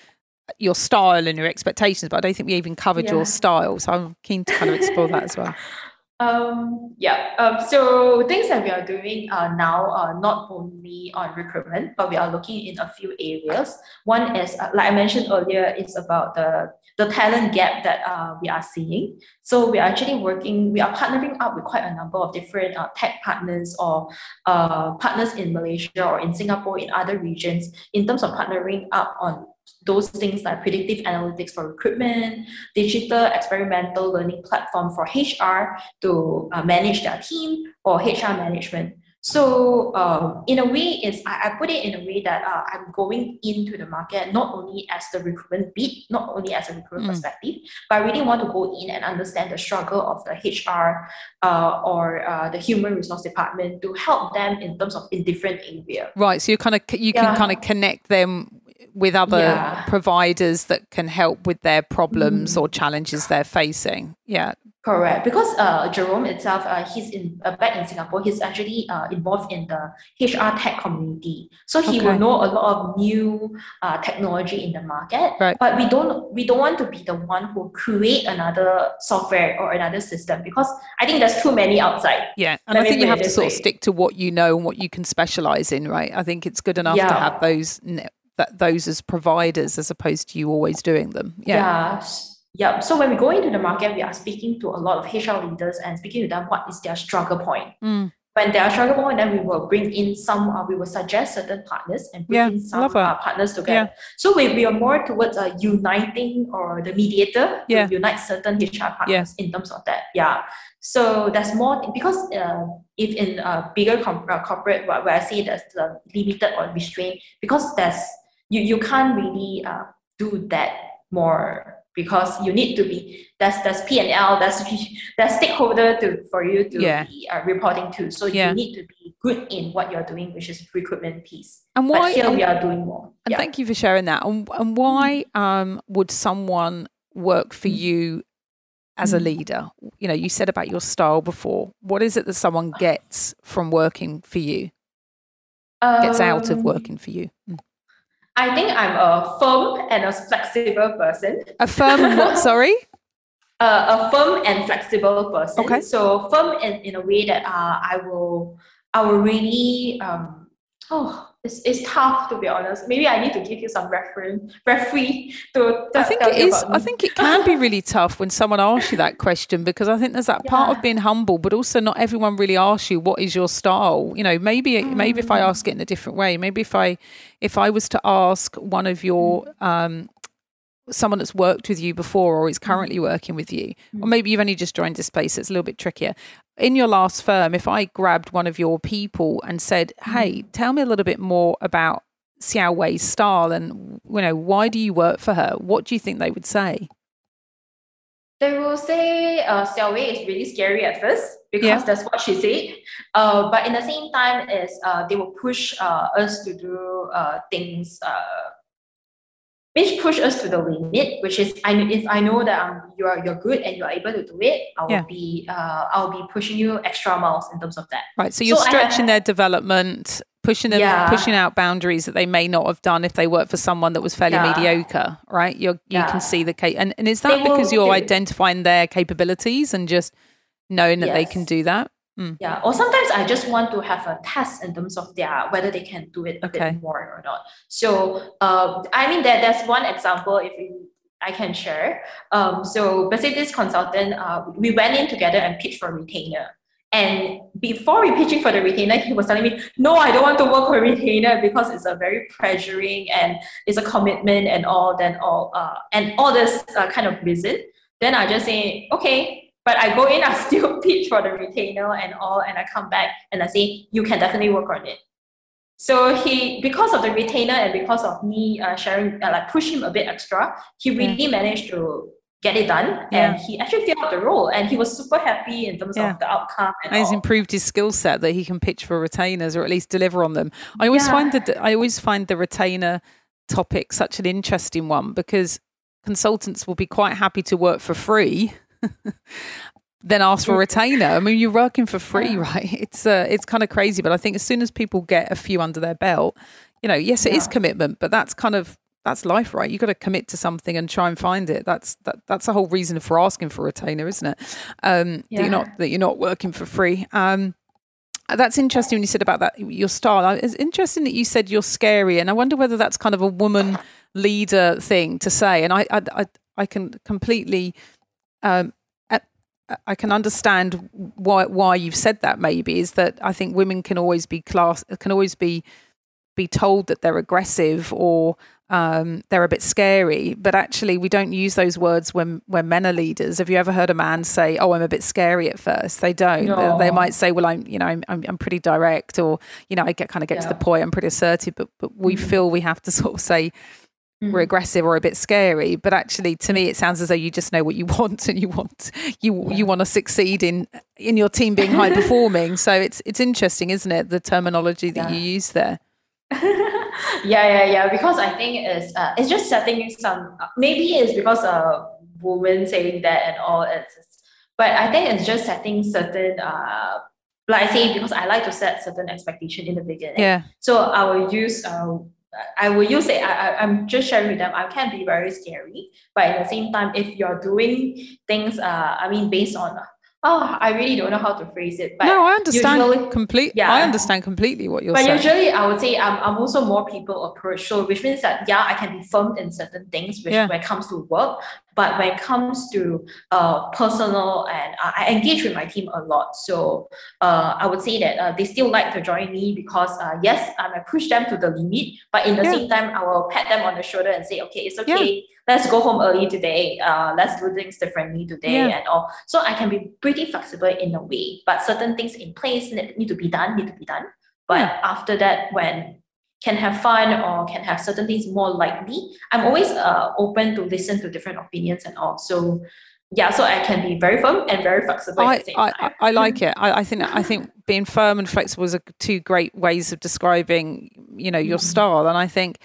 your style and your expectations, but I don't think we even covered Yeah. your style. So I'm keen to kind of explore that as well. Um, yeah. Um, so things that we are doing uh, now are not only on recruitment, but we are looking in a few areas. One is, uh, like I mentioned earlier, it's about the the talent gap that uh, we are seeing. So we are actually working, we are partnering up with quite a number of different uh, tech partners or uh, partners in Malaysia or in Singapore, in other regions, in terms of partnering up on those things like predictive analytics for recruitment, digital experimental learning platform for HR to uh, manage their team or HR management. So um, in a way, is I, I put it in a way that uh, I'm going into the market not only as the recruitment beat, not only as a recruitment mm. perspective, but I really want to go in and understand the struggle of the HR uh, or uh, the human resource department to help them in terms of in different areas. Right. So you kind of you yeah. can kind of connect them with other yeah. providers that can help with their problems mm. or challenges they're facing. Yeah. Correct, because uh, Jerome itself, uh, he's in uh, back in Singapore. He's actually uh, involved in the HR tech community, so he okay. will know a lot of new uh, technology in the market. Right. But we don't we don't want to be the one who create another software or another system because I think there's too many outside. Yeah, and Let I think you have to sort way. of stick to what you know and what you can specialize in, right? I think it's good enough yeah. to have those that those as providers as opposed to you always doing them. Yeah. yeah. Yeah. So when we go into the market, we are speaking to a lot of HR leaders and speaking to them what is their struggle point. Mm. When they are struggle point, then we will bring in some. Uh, we will suggest certain partners and bring yeah, in some uh, partners together. Yeah. So we, we are more towards uh, uniting or the mediator yeah. to unite certain HR partners in terms of that. Yeah. So there's more because uh, if in a bigger com- uh, corporate where, where I see there's the limited or restraint because there's you you can't really uh, do that more because you need to be that's that's P and L that's that's stakeholder to for you to yeah. be uh, reporting to. So yeah. you need to be good in what you're doing, which is recruitment piece. And why but here and, we are doing more. And yeah. thank you for sharing that. And, and why um, would someone work for mm-hmm. you as a mm-hmm. leader? You know, you said about your style before. What is it that someone gets from working for you? Um, gets out of um, working for you. Mm. I think I'm a firm and a flexible person. A firm and what? Sorry. Uh, a firm and flexible person. Okay. So firm in, in a way that uh, I will I will really um oh it's, it's tough to be honest. Maybe I need to give you some reference, referee to. I think it is. I think it can be really tough when someone asks you that question because I think there's that yeah. part of being humble, but also not everyone really asks you what is your style. You know, maybe mm. maybe if I mm. ask it in a different way, maybe if I if I was to ask one of your um, someone that's worked with you before or is currently working with you, or maybe you've only just joined a space, it's a little bit trickier. In your last firm, if I grabbed one of your people and said, Hey, tell me a little bit more about Xiao Wei's style and you know, why do you work for her? What do you think they would say? They will say uh, Xiao Wei is really scary at first because yeah. that's what she said. Uh, but in the same time, is uh, they will push uh, us to do uh, things uh, which push us to the limit, which is I if I know that um, you are you're good and you're able to do it, I will yeah. be uh, I'll be pushing you extra miles in terms of that. Right. So you're so stretching have, their development, pushing them yeah. pushing out boundaries that they may not have done if they worked for someone that was fairly yeah. mediocre, right? You're you can see the case and, and is that they because will, you're identifying their capabilities and just knowing that yes. they can do that? Mm. Yeah, or sometimes I just want to have a test in terms of their whether they can do it a okay. bit more or not. So, uh, I mean that that's one example. If you, I can share. Um, so basically, this consultant, uh, we went in together and pitched for retainer. And before we pitching for the retainer, he was telling me, "No, I don't want to work for retainer because it's a very pressuring and it's a commitment and all. Then all uh, and all this uh, kind of reason." Then I just say, "Okay, but I go in, I still pitch for the retainer and all, and I come back and I say, you can definitely work on it. So he, because of the retainer and because of me uh, sharing, uh, like push him a bit extra, he really yeah. managed to get it done yeah. and he actually filled out the role and he was super happy in terms yeah. of the outcome and, and he's improved his skill set that he can pitch for retainers or at least deliver on them i always find that i always find the retainer topic such an interesting one because consultants will be quite happy to work for free then ask for a retainer. I mean, you're working for free, right? It's uh, it's kind of crazy, but I think as soon as people get a few under their belt, you know, yes, it yeah. is commitment, but that's kind of that's life, right? You've got to commit to something and try and find it. That's that, that's the whole reason for asking for a retainer, isn't it? Um, yeah. That you're not that you're not working for free. Um, that's interesting when you said about that your style. It's interesting that you said you're scary, and I wonder whether that's kind of a woman leader thing to say. And I I I, I can completely. Um, I can understand why why you've said that. Maybe is that I think women can always be class can always be be told that they're aggressive or um, they're a bit scary, but actually we don't use those words when when men are leaders. Have you ever heard a man say, "Oh, I'm a bit scary at first? They don't. No. They, they, might say, "Well, I'm you know I'm, I'm, pretty direct," or you know I get kind of get yeah. to the point. I'm pretty assertive, but but we mm-hmm. feel we have to sort of say we're mm. aggressive or a bit scary but actually to me it sounds as though you just know what you want and you want you yeah. you want to succeed in in your team being high performing so it's it's interesting isn't it the terminology that yeah. you use there yeah, yeah, yeah. Because I think it's uh, it's just setting some. Maybe it's because a woman saying that and all. It's, but I think it's just setting certain. Uh, like I say, because I like to set certain expectation in the beginning. Yeah. So I will use. Uh, I will use it. I, I, I'm just sharing with them. I can be very scary, but at the same time, if you're doing things, uh, I mean, based on oh, I really don't know how to phrase it. But no, I understand completely. Yeah, I understand completely what you're but saying. But usually, I would say I'm, I'm also more people approach, so which means that yeah, I can be firm in certain things, which yeah. when it comes to work. But when it comes to uh, personal and uh, I engage with my team a lot, so uh, I would say that uh, they still like to join me because uh, yes, I might push them to the limit, but in the yeah. same time, I will pat them on the shoulder and say, okay, it's okay. Yeah let's go home early today. Uh, let's do things differently today yeah. and all. So I can be pretty flexible in a way, but certain things in place need to be done, need to be done. But yeah. after that, when can have fun or can have certain things more likely, I'm always uh, open to listen to different opinions and all. So yeah, so I can be very firm and very flexible I, I, I, like it. I, I, think I think being firm and flexible is a, two great ways of describing, you know, your mm-hmm. style. And I think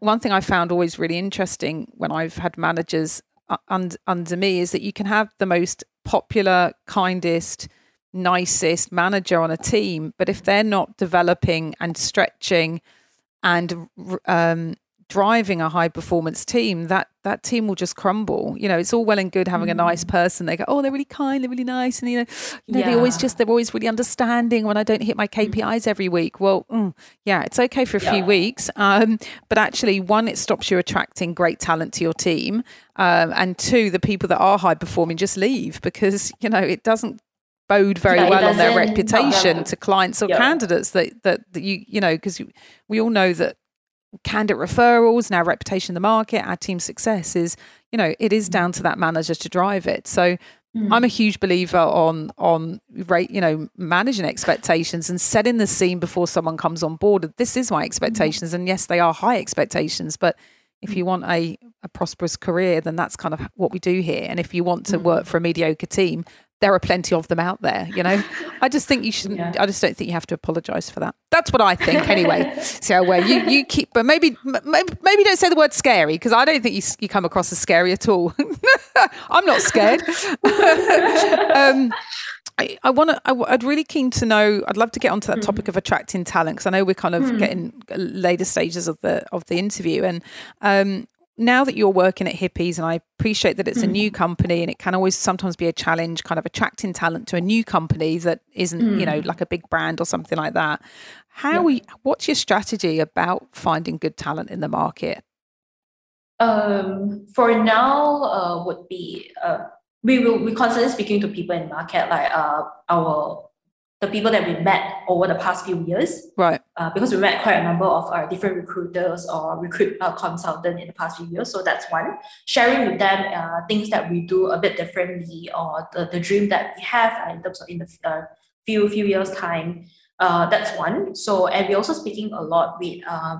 one thing I found always really interesting when I've had managers under, under me is that you can have the most popular, kindest, nicest manager on a team, but if they're not developing and stretching and um, driving a high performance team, that that team will just crumble. You know, it's all well and good having mm. a nice person. They go, oh, they're really kind, they're really nice, and you know, you know, yeah. they always just they're always really understanding when I don't hit my KPIs mm. every week. Well, mm, yeah, it's okay for a yeah. few weeks, um, but actually, one, it stops you attracting great talent to your team, um, and two, the people that are high performing just leave because you know it doesn't bode very yeah, well on their reputation to clients or candidates that, that, that you you know because we all know that candidate referrals and our reputation in the market, our team success is, you know, it is down to that manager to drive it. So mm. I'm a huge believer on on rate, you know, managing expectations and setting the scene before someone comes on board. This is my expectations, and yes, they are high expectations, but if you want a, a prosperous career, then that's kind of what we do here. And if you want to work for a mediocre team, there are plenty of them out there, you know. I just think you shouldn't. Yeah. I just don't think you have to apologise for that. That's what I think, anyway. so where you you keep, but maybe maybe, maybe don't say the word scary because I don't think you you come across as scary at all. I'm not scared. um, I, I want to. I'd really keen to know. I'd love to get onto that mm. topic of attracting talent because I know we're kind of mm. getting later stages of the of the interview, and um, now that you're working at Hippies, and I appreciate that it's mm. a new company and it can always sometimes be a challenge kind of attracting talent to a new company that isn't, mm. you know, mm. like a big brand or something like that. How yeah. we what's your strategy about finding good talent in the market? Um, for now, uh, would be uh, we will we constantly speaking to people in market like uh, our the people that we met over the past few years. Right. Uh, because we met quite a number of uh, different recruiters or recruit uh, consultant in the past few years. So that's one. Sharing with them uh, things that we do a bit differently or the, the dream that we have uh, in terms of in the uh, few few years time. Uh, that's one. So and we're also speaking a lot with uh,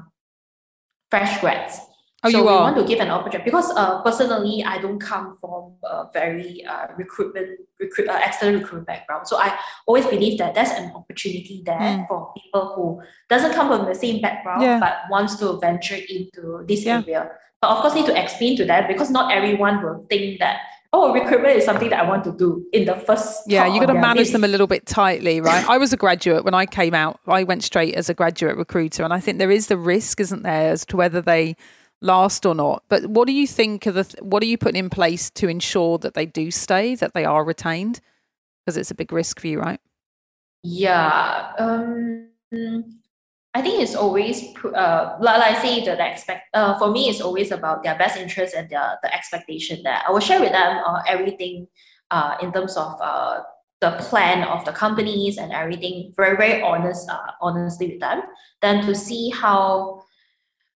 fresh grads. Oh, so you we are? want to give an opportunity because uh, personally, I don't come from a very uh, recruitment, recruit, uh, external recruitment background. So I always believe that there's an opportunity there mm. for people who doesn't come from the same background yeah. but wants to venture into this yeah. area. But of course, need to explain to them because not everyone will think that oh, recruitment is something that I want to do in the first. Yeah, you got to manage them a little bit tightly, right? I was a graduate when I came out. I went straight as a graduate recruiter, and I think there is the risk, isn't there, as to whether they last or not. But what do you think of the? What are you putting in place to ensure that they do stay, that they are retained? Because it's a big risk for you, right? Yeah. Um, I think it's always uh, like I say the, expect uh, for me it's always about their best interest and their the expectation that I will share with them uh, everything uh, in terms of uh, the plan of the companies and everything very very honest uh, honestly with them then to see how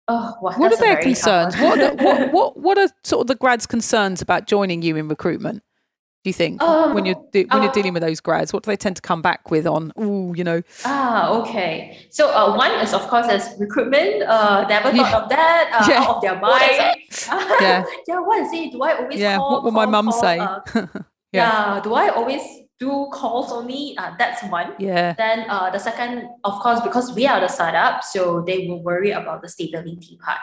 oh, what are their concerns? what, are what, what what are sort of the grads concerns about joining you in recruitment do you think? Um, when you're de- when you're dealing with those grads what do they tend to come back with on oh you know? Ah okay. So uh, one is of course is recruitment. Uh never thought yeah. of that uh, yeah. out of their mind. yeah. Yeah what is it? Do I always yeah call, what will my mum say? uh, yeah. yeah do I always do calls only uh, that's one. Yeah. Then uh the second of course because we are the startup so they will worry about the stability part.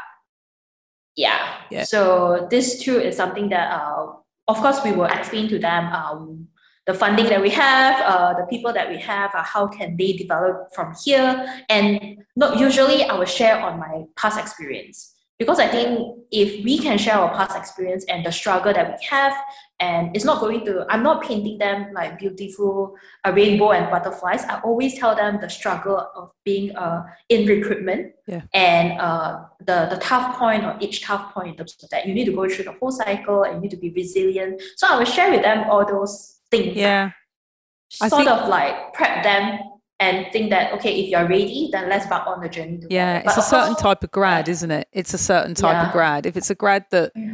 Yeah, yeah. so this too is something that uh of course, we will explain to them um, the funding that we have, uh, the people that we have, uh, how can they develop from here. And not usually I will share on my past experience. Because I think if we can share our past experience and the struggle that we have, and it's not going to, I'm not painting them like beautiful a rainbow and butterflies. I always tell them the struggle of being uh, in recruitment yeah. and uh, the, the tough point or each tough point in terms of that. You need to go through the whole cycle and you need to be resilient. So I will share with them all those things. Yeah. Sort think- of like prep them and think that okay if you're ready then let's back on the journey together. yeah it's but a certain course, type of grad isn't it it's a certain type yeah. of grad if it's a grad that yeah.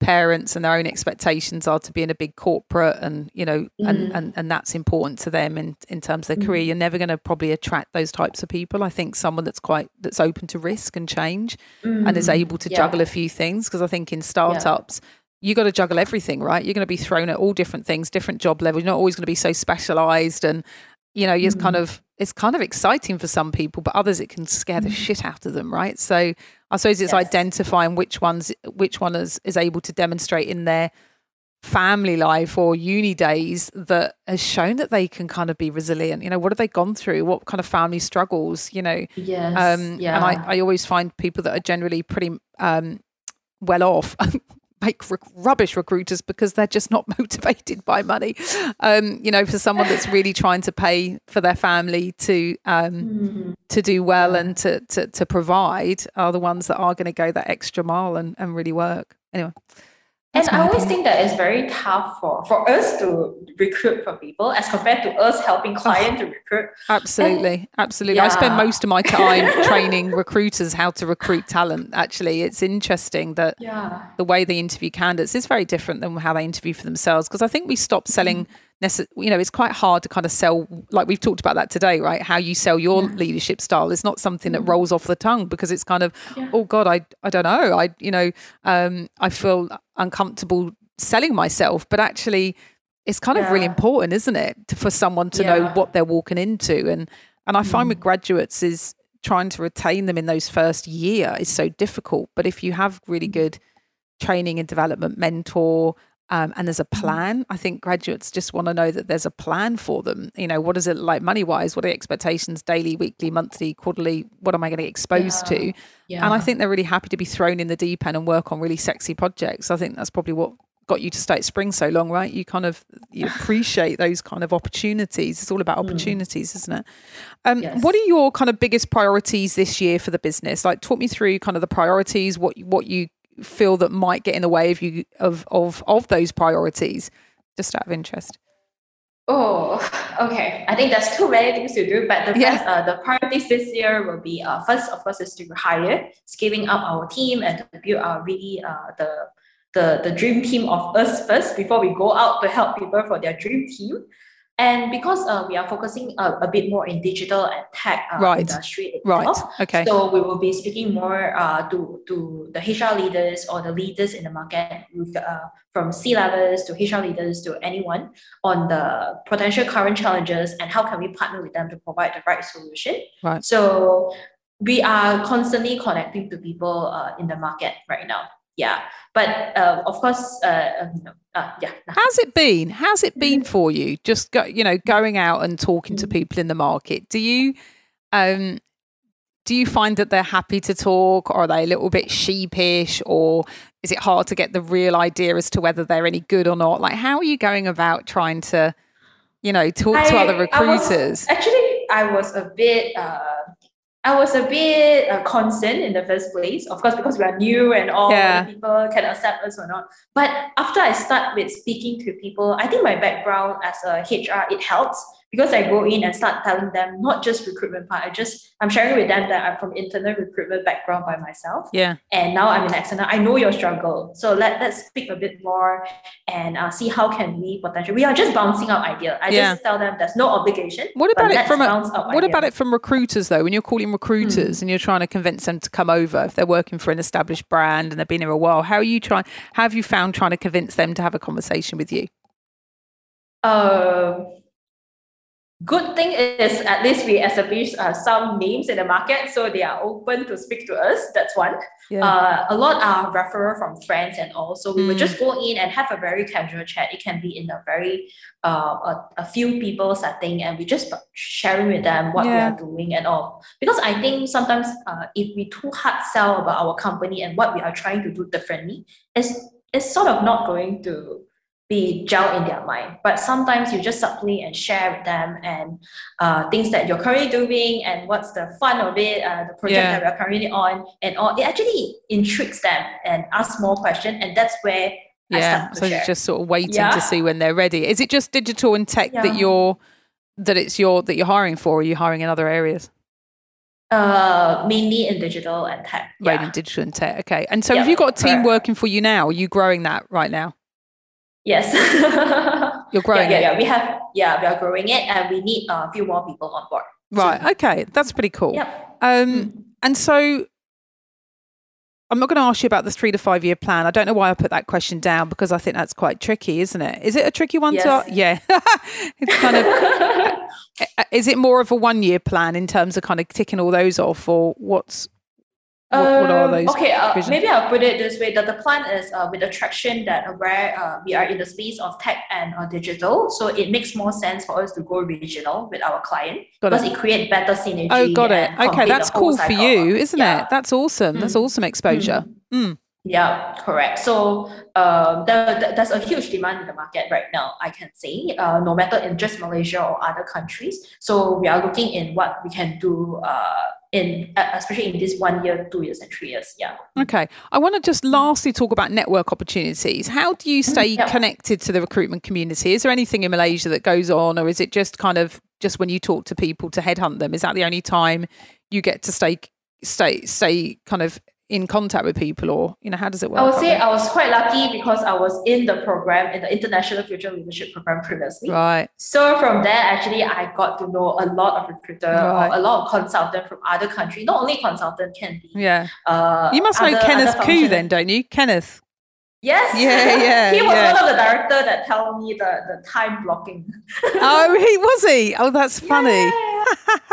Parents and their own expectations are to be in a big corporate and you know mm. and, and and that's important to them in in terms of their mm. career you're never going to probably attract those types of people i think someone that's quite that's open to risk and change mm. and is mm. able to yeah. juggle a few things because i think in startups you got to juggle everything, right? You're going to be thrown at all different things, different job levels. You're not always going to be so specialized and you know, it's mm. kind of it's kind of exciting for some people, but others it can scare the mm. shit out of them, right? So I suppose it's yes. identifying which ones which one is, is able to demonstrate in their family life or uni days that has shown that they can kind of be resilient. You know, what have they gone through? What kind of family struggles? You know, yes, um, yeah. And I, I always find people that are generally pretty um, well off make rubbish recruiters because they're just not motivated by money. Um, you know, for someone that's really trying to pay for their family to um, mm-hmm. to do well and to, to to provide are the ones that are going to go that extra mile and, and really work. Anyway. That's and I always think that it's very tough for, for us to recruit for people as compared to us helping clients oh, to recruit. Absolutely. And, absolutely. Yeah. I spend most of my time training recruiters how to recruit talent. Actually, it's interesting that yeah. the way they interview candidates is very different than how they interview for themselves. Because I think we stopped selling. Mm-hmm you know it's quite hard to kind of sell like we've talked about that today right how you sell your yeah. leadership style is not something that mm-hmm. rolls off the tongue because it's kind of yeah. oh god i i don't know i you know um i feel uncomfortable selling myself but actually it's kind yeah. of really important isn't it for someone to know what they're walking into and and i find mm. with graduates is trying to retain them in those first year is so difficult but if you have really mm. good training and development mentor um, and there's a mm-hmm. plan. I think graduates just want to know that there's a plan for them. You know, what is it like money wise? What are the expectations daily, weekly, monthly, quarterly? What am I going to get exposed yeah. to? Yeah. And I think they're really happy to be thrown in the deep end and work on really sexy projects. I think that's probably what got you to stay at Spring so long, right? You kind of you appreciate those kind of opportunities. It's all about mm. opportunities, mm. isn't it? Um, yes. What are your kind of biggest priorities this year for the business? Like, talk me through kind of the priorities, what what you feel that might get in the way of you of of of those priorities just out of interest? Oh okay. I think there's too many things to do but the yeah. first, uh, the priorities this year will be uh, first of course is to hire scaling up our team and to build our really uh, the the the dream team of us first before we go out to help people for their dream team and because uh, we are focusing a, a, bit more in digital and tech uh, right. industry itself, right. okay. so we will be speaking more uh, to, to the HR leaders or the leaders in the market, uh, from C levels to HR leaders to anyone on the potential current challenges and how can we partner with them to provide the right solution. Right. So we are constantly connecting to people uh, in the market right now yeah but uh, of course uh, um, uh, yeah how's it been how's it been for you just go, you know going out and talking to mm. people in the market do you um do you find that they're happy to talk, or are they a little bit sheepish, or is it hard to get the real idea as to whether they're any good or not? Like, how are you going about trying to, you know, talk I, to other recruiters? I was, actually, I was a bit. I was a bit uh, concerned in the first place, of course, because we are new and all yeah. people can accept us or not. But after I start with speaking to people, I think my background as a HR it helps because I go in and start telling them not just recruitment part, I just I'm sharing with them that I'm from internal recruitment background by myself. Yeah. And now I'm in external. I know your struggle. So let, let's speak a bit more and uh, see how can we potentially we are just bouncing out idea. I yeah. just tell them there's no obligation. What about it from a, what about it from recruiters though? When you're calling recruiters mm. and you're trying to convince them to come over if they're working for an established brand and they've been here a while, how are you trying how have you found trying to convince them to have a conversation with you? Uh good thing is at least we establish uh, some names in the market so they are open to speak to us that's one yeah. uh, a lot are referral from friends and all so we mm. would just go in and have a very casual chat it can be in a very uh, a, a few people setting and we just sharing with them what yeah. we are doing and all because i think sometimes uh, if we too hard sell about our company and what we are trying to do differently it's it's sort of not going to be gel in their mind. But sometimes you just subtly and share with them and uh, things that you're currently doing and what's the fun of it, uh, the project yeah. that we're currently on, and all. It actually intrigues them and asks more questions, and that's where yeah. so you're just sort of waiting yeah. to see when they're ready. Is it just digital and tech yeah. that you're that it's your that you're hiring for? Or are you hiring in other areas? Uh, mainly in digital and tech. Right, in digital and tech. Okay. And so, have you got a team correct. working for you now? Are you growing that right now? Yes. You're growing yeah, yeah, yeah. We have yeah, we are growing it and we need a few more people on board. Right. Okay. That's pretty cool. Yep. Um mm. and so I'm not going to ask you about the three to five year plan. I don't know why I put that question down because I think that's quite tricky, isn't it? Is it a tricky one yes. to? Yeah, it's kind of. is it more of a one year plan in terms of kind of ticking all those off, or what's what, what are um, those? Okay, uh, maybe I'll put it this way: that the plan is uh, with the traction that where uh, we are in the space of tech and uh, digital, so it makes more sense for us to go regional with our client got because it, it creates better synergy. Oh, got it. Okay, that's cool for you, isn't yeah. it? That's awesome. Mm. That's awesome exposure. Mm. Mm. Yeah, correct. So um, the, the, there's a huge demand in the market right now, I can say, uh, no matter in just Malaysia or other countries. So we are looking in what we can do uh, in uh, especially in this one year, two years, and three years. Yeah. Okay. I want to just lastly talk about network opportunities. How do you mm, stay yeah. connected to the recruitment community? Is there anything in Malaysia that goes on, or is it just kind of just when you talk to people to headhunt them? Is that the only time you get to stay stay stay kind of in contact with people or you know how does it work i would say i was quite lucky because i was in the program in the international future leadership program previously right so from there actually i got to know a lot of recruiter right. or a lot of consultant from other countries not only consultant can be yeah uh, you must know kenneth other koo then don't you kenneth Yes. Yeah, yeah. he was yeah. one of the director that told me the, the time blocking. oh, he was he? Oh, that's funny. Yeah,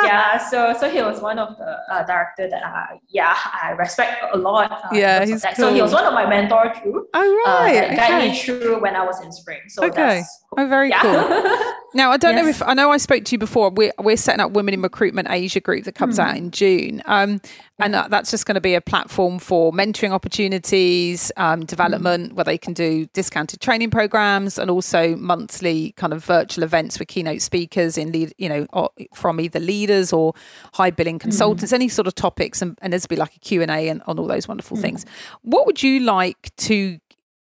yeah. So so he was one of the uh, director that I yeah I respect a lot. Uh, yeah, he's cool. So he was one of my mentor too. Oh right. Uh, that okay. guided me through when I was in spring. So okay. Cool. Oh, very yeah. cool. Now, I don't yes. know if I know I spoke to you before. We're, we're setting up Women in Recruitment Asia group that comes mm. out in June. Um, and uh, that's just going to be a platform for mentoring opportunities, um, development, mm. where they can do discounted training programs and also monthly kind of virtual events with keynote speakers in lead, you know, from either leaders or high billing consultants, mm. any sort of topics. And, and there's be like a Q&A and on all those wonderful mm. things. What would you like to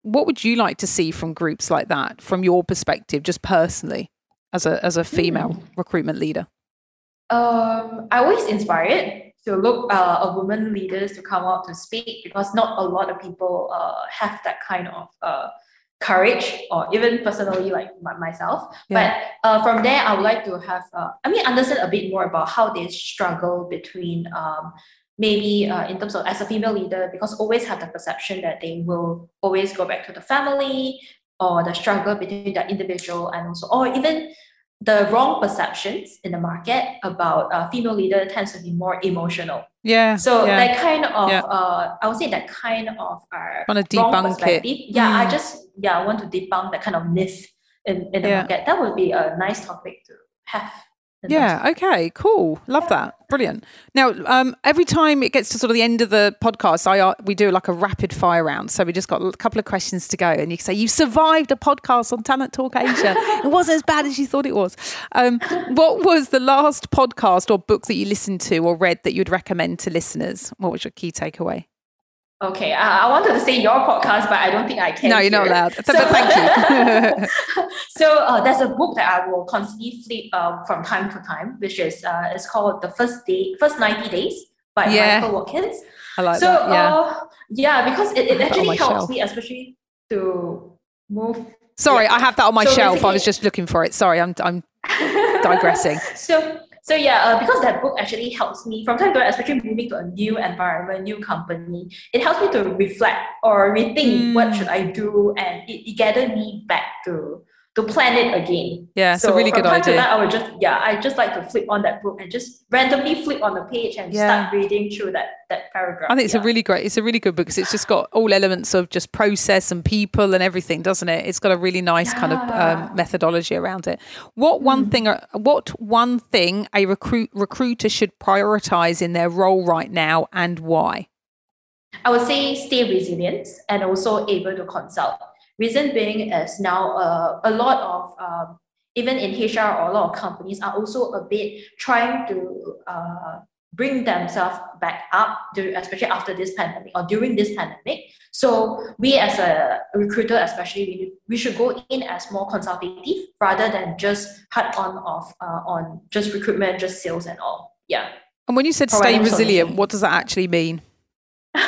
what would you like to see from groups like that from your perspective just personally as a as a female mm. recruitment leader? Um, I always inspired to look uh, a woman leaders to come out to speak because not a lot of people uh, have that kind of uh, courage or even personally like myself yeah. but uh, from there i would like to have uh, i mean understand a bit more about how they struggle between um, maybe uh, in terms of as a female leader because always have the perception that they will always go back to the family or the struggle between the individual and also or even the wrong perceptions in the market about uh, female leader tends to be more emotional. Yeah. So yeah. that kind of, yeah. uh, I would say that kind of uh, want to debunk it. Yeah, mm. I just yeah I want to debunk that kind of myth in, in the yeah. market. That would be a nice topic to have. Yeah. Okay. Cool. Love that. Brilliant. Now, um, every time it gets to sort of the end of the podcast, I uh, we do like a rapid fire round. So we just got a couple of questions to go, and you can say you survived a podcast on Talent Talk Asia. it wasn't as bad as you thought it was. Um, what was the last podcast or book that you listened to or read that you'd recommend to listeners? What was your key takeaway? Okay, I, I wanted to say your podcast, but I don't think I can. No, you're not allowed. So, but thank you. so uh, there's a book that I will constantly flip um, from time to time, which is uh, it's called The First Day, First 90 Days by yeah. Michael Watkins. I like so, that. Yeah, uh, yeah, because it, it actually helps shelf. me, especially to move. Sorry, yeah. I have that on my so shelf. I was just looking for it. Sorry, I'm I'm digressing. so so yeah, uh, because that book actually helps me from time to time, especially moving to a new environment, new company, it helps me to reflect or rethink mm. what should I do, and it, it gathered me back to to plan it again. Yeah, so, it's a really good idea. Time, I would just yeah, I just like to flip on that book and just randomly flip on the page and yeah. start reading through that that paragraph. I think it's yeah. a really great, it's a really good book because it's just got all elements of just process and people and everything, doesn't it? It's got a really nice yeah. kind of um, methodology around it. What one mm. thing, what one thing a recruit recruiter should prioritize in their role right now and why? I would say stay resilient and also able to consult Reason being is now uh, a lot of um, even in HR or a lot of companies are also a bit trying to uh, bring themselves back up, to, especially after this pandemic or during this pandemic. So we as a recruiter, especially, we, we should go in as more consultative rather than just hard on of uh, on just recruitment, just sales and all. Yeah. And when you said stay resilient, solution. what does that actually mean?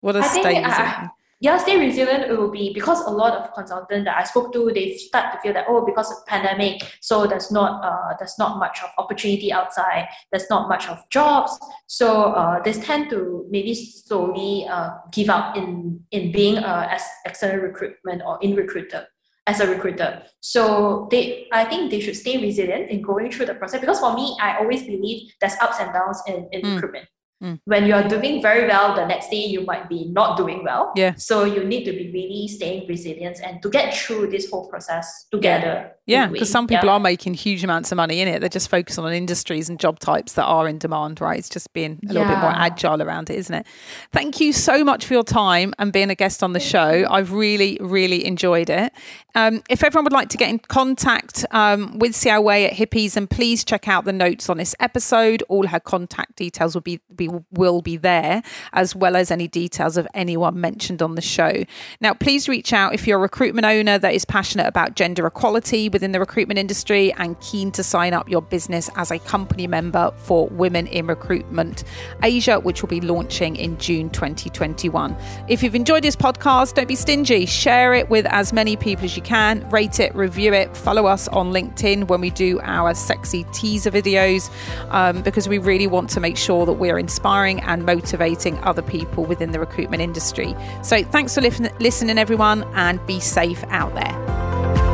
What does stay resilient? Yeah, stay resilient, it will be because a lot of consultants that I spoke to, they start to feel that, oh, because of pandemic, so there's not uh, there's not much of opportunity outside, there's not much of jobs. So uh, they tend to maybe slowly uh, give up in, in being a as external recruitment or in recruiter as a recruiter. So they I think they should stay resilient in going through the process because for me, I always believe there's ups and downs in, in mm. recruitment. Mm. When you are doing very well, the next day you might be not doing well. Yeah. So you need to be really staying resilient and to get through this whole process together. Yeah, because some people yeah. are making huge amounts of money in it. They're just focusing on industries and job types that are in demand, right? It's just being a yeah. little bit more agile around it, isn't it? Thank you so much for your time and being a guest on the show. I've really, really enjoyed it. Um, if everyone would like to get in contact um, with Xiao Wei at Hippies, and please check out the notes on this episode. All her contact details will be, be will be there, as well as any details of anyone mentioned on the show. Now, please reach out if you're a recruitment owner that is passionate about gender equality within the recruitment industry and keen to sign up your business as a company member for Women in Recruitment Asia, which will be launching in June 2021. If you've enjoyed this podcast, don't be stingy. Share it with as many people as you can. Rate it, review it, follow us on LinkedIn when we do our sexy teaser videos um, because we really want to make sure that we're inspiring and motivating other people within the recruitment industry. So thanks for li- listening, everyone, and be safe out there.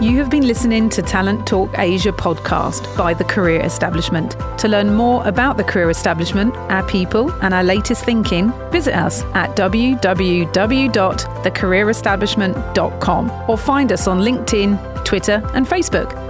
You have been listening to Talent Talk Asia podcast by The Career Establishment. To learn more about The Career Establishment, our people, and our latest thinking, visit us at www.thecareerestablishment.com or find us on LinkedIn, Twitter, and Facebook.